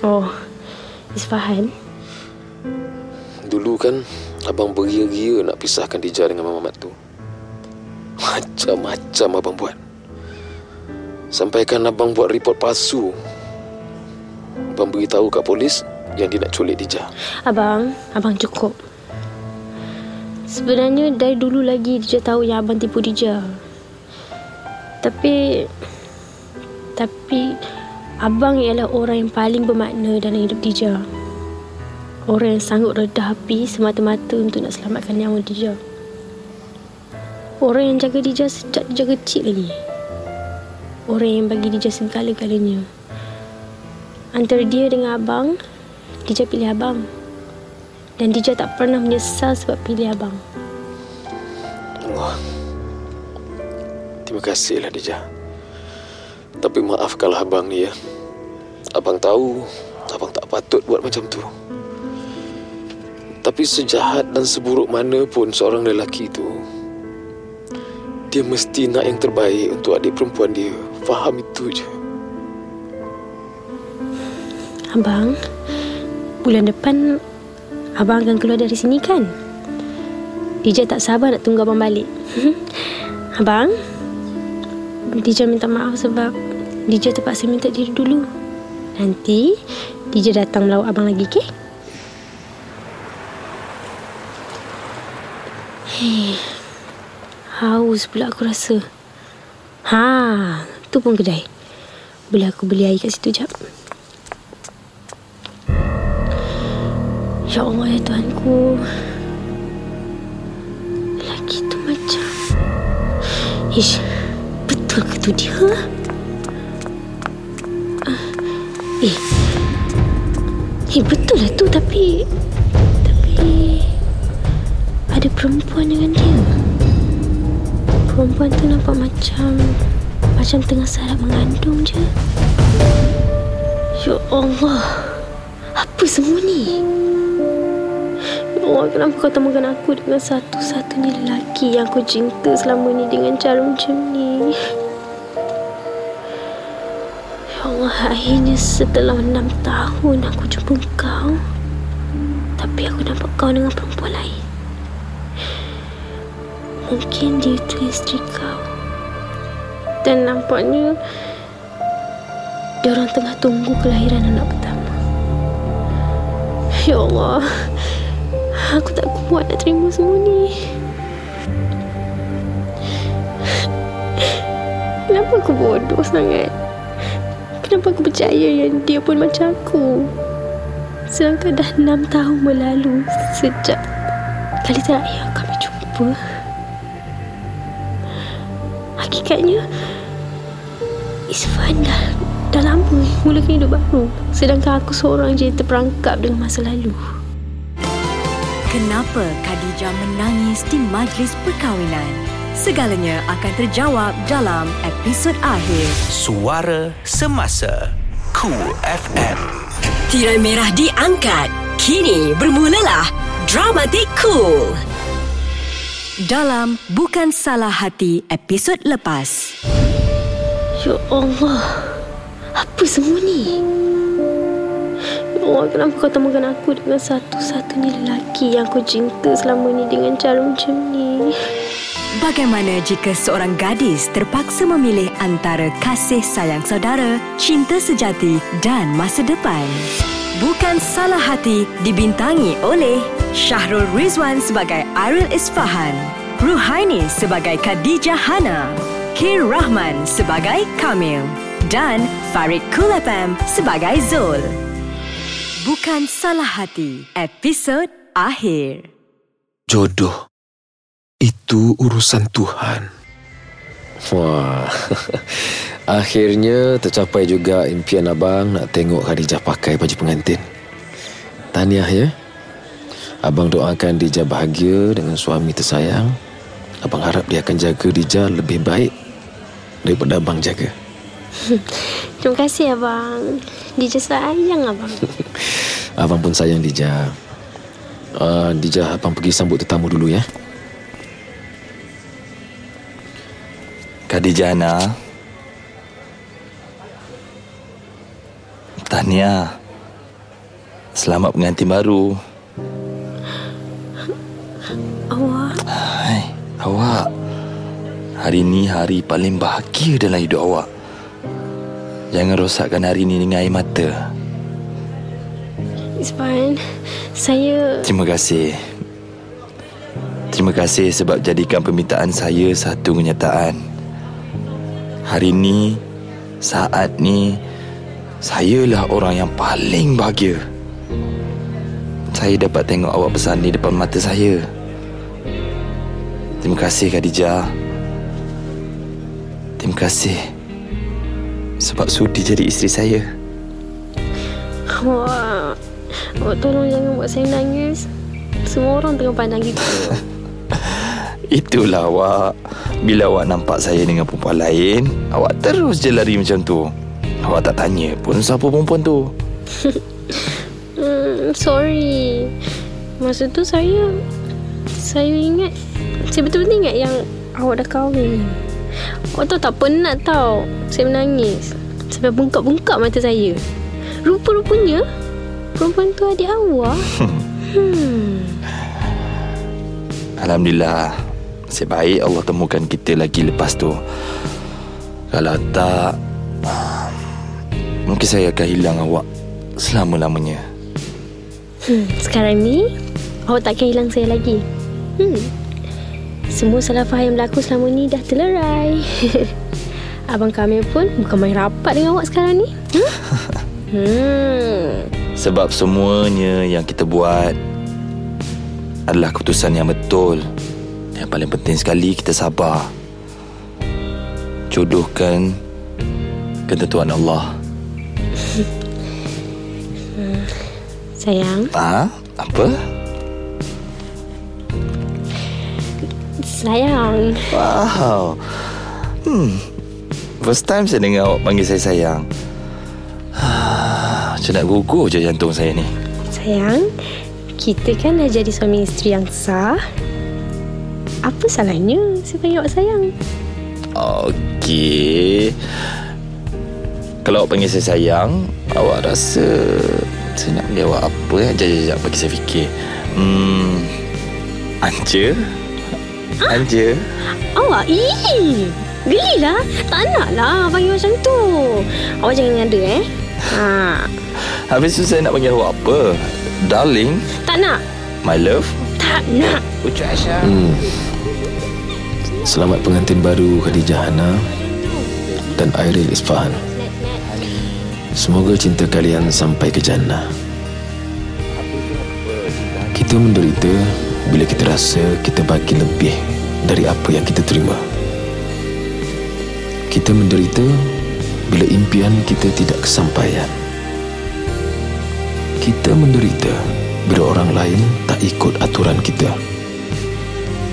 Speaker 3: Oh, Isfahan.
Speaker 2: Dulu kan abang beria-ria nak pisahkan Dija dengan Mamat tu. Macam-macam abang buat. Sampaikan abang buat report palsu. Abang beritahu kat polis yang dia nak culik Dija.
Speaker 3: Abang, abang cukup. Sebenarnya dari dulu lagi Dija tahu yang abang tipu Dija. Tapi tapi abang ialah orang yang paling bermakna dalam hidup Dija. Orang yang sanggup redah api semata-mata untuk nak selamatkan nyawa Dija. Orang yang jaga Dija sejak Dija kecil lagi. Orang yang bagi Dija segala-galanya. Antara dia dengan abang, Dija pilih abang. Dan Dija tak pernah menyesal sebab pilih abang.
Speaker 2: Allah. Terima kasihlah Dija. Tapi maafkanlah abang ni ya. Abang tahu abang tak patut buat macam tu. Tapi sejahat dan seburuk mana pun seorang lelaki itu, dia mesti nak yang terbaik untuk adik perempuan dia. Faham itu je.
Speaker 3: Abang, bulan depan abang akan keluar dari sini kan? Dija tak sabar nak tunggu abang balik. abang, Dija minta maaf sebab Dija terpaksa minta diri dulu. Nanti Dija datang melawat abang lagi, okey? Hei, haus pula aku rasa. Ha, tu pun kedai. Boleh aku beli air kat situ jap. Ya Allah ya Tuhanku Lelaki tu macam Ish Betul ke tu dia? Ah, Eh Eh betul lah tu tapi Tapi Ada perempuan dengan dia Perempuan tu nampak macam Macam tengah sarap mengandung je Ya Allah Apa semua ni? Allah, kenapa kau temukan aku dengan satu-satunya lelaki yang aku cinta selama ni dengan cara macam ni? Ya Allah, akhirnya setelah enam tahun aku jumpa kau. Tapi aku nampak kau dengan perempuan lain. Mungkin dia itu isteri kau. Dan nampaknya dia orang tengah tunggu kelahiran anak pertama. Ya Allah, aku tak kuat nak terima semua ni. Kenapa aku bodoh sangat? Kenapa aku percaya yang dia pun macam aku? Sedangkan dah enam tahun berlalu sejak kali terakhir kami jumpa. Hakikatnya, Isfan dah, dah lama mulakan hidup baru. Sedangkan aku seorang je terperangkap dengan masa lalu.
Speaker 1: Kenapa Khadijah menangis di majlis perkahwinan? Segalanya akan terjawab dalam episod akhir.
Speaker 7: Suara Semasa Cool FM
Speaker 1: Tirai merah diangkat. Kini bermulalah Dramatik Cool. Dalam Bukan Salah Hati episod lepas.
Speaker 3: Ya Allah, apa semua ni? Allah, kenapa kau temukan aku dengan satu-satunya lelaki yang aku cinta selama ni dengan cara macam ni?
Speaker 1: Bagaimana jika seorang gadis terpaksa memilih antara kasih sayang saudara, cinta sejati dan masa depan? Bukan Salah Hati dibintangi oleh Syahrul Rizwan sebagai Aril Isfahan, Ruhaini sebagai Khadijah Hana, Kir Rahman sebagai Kamil dan Farid Kulafam sebagai Zul. Bukan Salah Hati, episod akhir.
Speaker 2: Jodoh itu urusan Tuhan. Wah, akhirnya tercapai juga impian abang nak tengok Khadijah pakai baju pengantin. Tahniah ya. Abang doakan Dija bahagia dengan suami tersayang. Abang harap dia akan jaga Dija lebih baik daripada abang jaga.
Speaker 3: Terima kasih abang. Dia je sayang abang.
Speaker 2: Abang pun sayang Dija. uh, Dija, abang pergi sambut tetamu dulu ya.
Speaker 4: Khadijah Ana Tahniah Selamat pengantin baru
Speaker 3: Awak
Speaker 4: Hai, awak Hari ni hari paling bahagia dalam hidup awak Jangan rosakkan hari ni dengan air mata.
Speaker 3: Ispan Saya
Speaker 4: Terima kasih. Terima kasih sebab jadikan permintaan saya satu kenyataan. Hari ni Saat ni Sayalah orang yang paling bahagia. Saya dapat tengok awak bersanding depan mata saya. Terima kasih Khadijah. Terima kasih Sebab sudi jadi isteri saya.
Speaker 3: Awak Awak tolong jangan buat saya nangis. Semua orang tengah pandang gitu.
Speaker 4: Itulah awak. Bila awak nampak saya dengan perempuan lain Awak terus je lari macam tu. Awak tak tanya pun siapa perempuan tu.
Speaker 3: Hmm, Sorry. Masa tu saya Saya ingat Saya betul-betul ingat yang Awak dah kahwin Awak tahu tak penat tau. Saya menangis. Sampai bengkak-bengkak mata saya. Rupa-rupanya Perempuan tu adik awak. Hmm.
Speaker 4: Alhamdulillah. Nasib baik Allah temukan kita lagi lepas tu. Kalau tak Mungkin saya akan hilang awak Selama-lamanya.
Speaker 3: Hmm, sekarang ni awak takkan hilang saya lagi. Hmm. Semua salah faham yang berlaku selama ni dah terlerai. Abang Kamil pun bukan main rapat dengan awak sekarang ni. Hmm? hmm.
Speaker 4: Sebab semuanya yang kita buat Adalah keputusan yang betul Yang paling penting sekali kita sabar Jodohkan Ketentuan Allah
Speaker 3: Sayang,
Speaker 4: Ah, Apa?
Speaker 3: Sayang.
Speaker 4: Wow Hmm First time saya dengar awak panggil saya sayang Macam nak gugur je jantung saya ni
Speaker 3: Sayang, kita kan dah jadi suami isteri yang sah. Apa salahnya saya panggil awak sayang?
Speaker 4: Okey Kalau awak panggil saya sayang Awak rasa Saya nak panggil awak apa? Sekejap, sekejap, bagi saya fikir Hmm Anja Anja
Speaker 3: Awak, ih, gelilah. Tak nak lah panggil macam tu. Awak jangan ngada eh. Ha,
Speaker 4: Habis tu saya nak panggil awak apa Darling
Speaker 3: tak nak.
Speaker 4: My love
Speaker 3: Tak nak.
Speaker 4: Ucu Aisyah
Speaker 2: Hmm. Selamat pengantin baru Khadijah Hana dan Airil Isfahan. Semoga cinta kalian sampai ke jannah. Kita menderita bila kita rasa kita bagi lebih dari apa yang kita terima. Kita menderita bila impian kita tidak kesampaian. Kita menderita bila orang lain tak ikut aturan kita.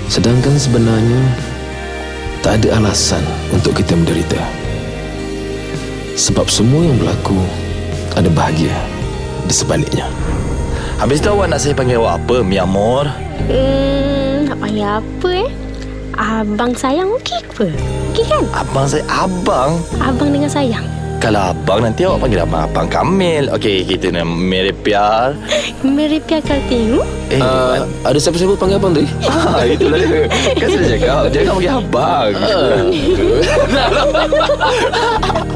Speaker 2: Sedangkan sebenarnya tak ada alasan untuk kita menderita. Sebab semua yang berlaku ada bahagia di sebaliknya.
Speaker 4: Habis tu awak nak saya panggil awak apa Mi amor
Speaker 3: Hmm, nak panggil apa eh? Abang sayang okey ke? Okey kan?
Speaker 4: Abang saya Abang
Speaker 3: Abang dengan sayang.
Speaker 4: Kalau abang nanti awak panggil abang Abang Kamil Okey kita nak Mary Piar
Speaker 3: Meri piakal tengok.
Speaker 4: Eh
Speaker 2: Uh, ada siapa-siapa panggil abang tu?
Speaker 4: Ah, itulah dia. Kan saya cakap, jangan panggil abang.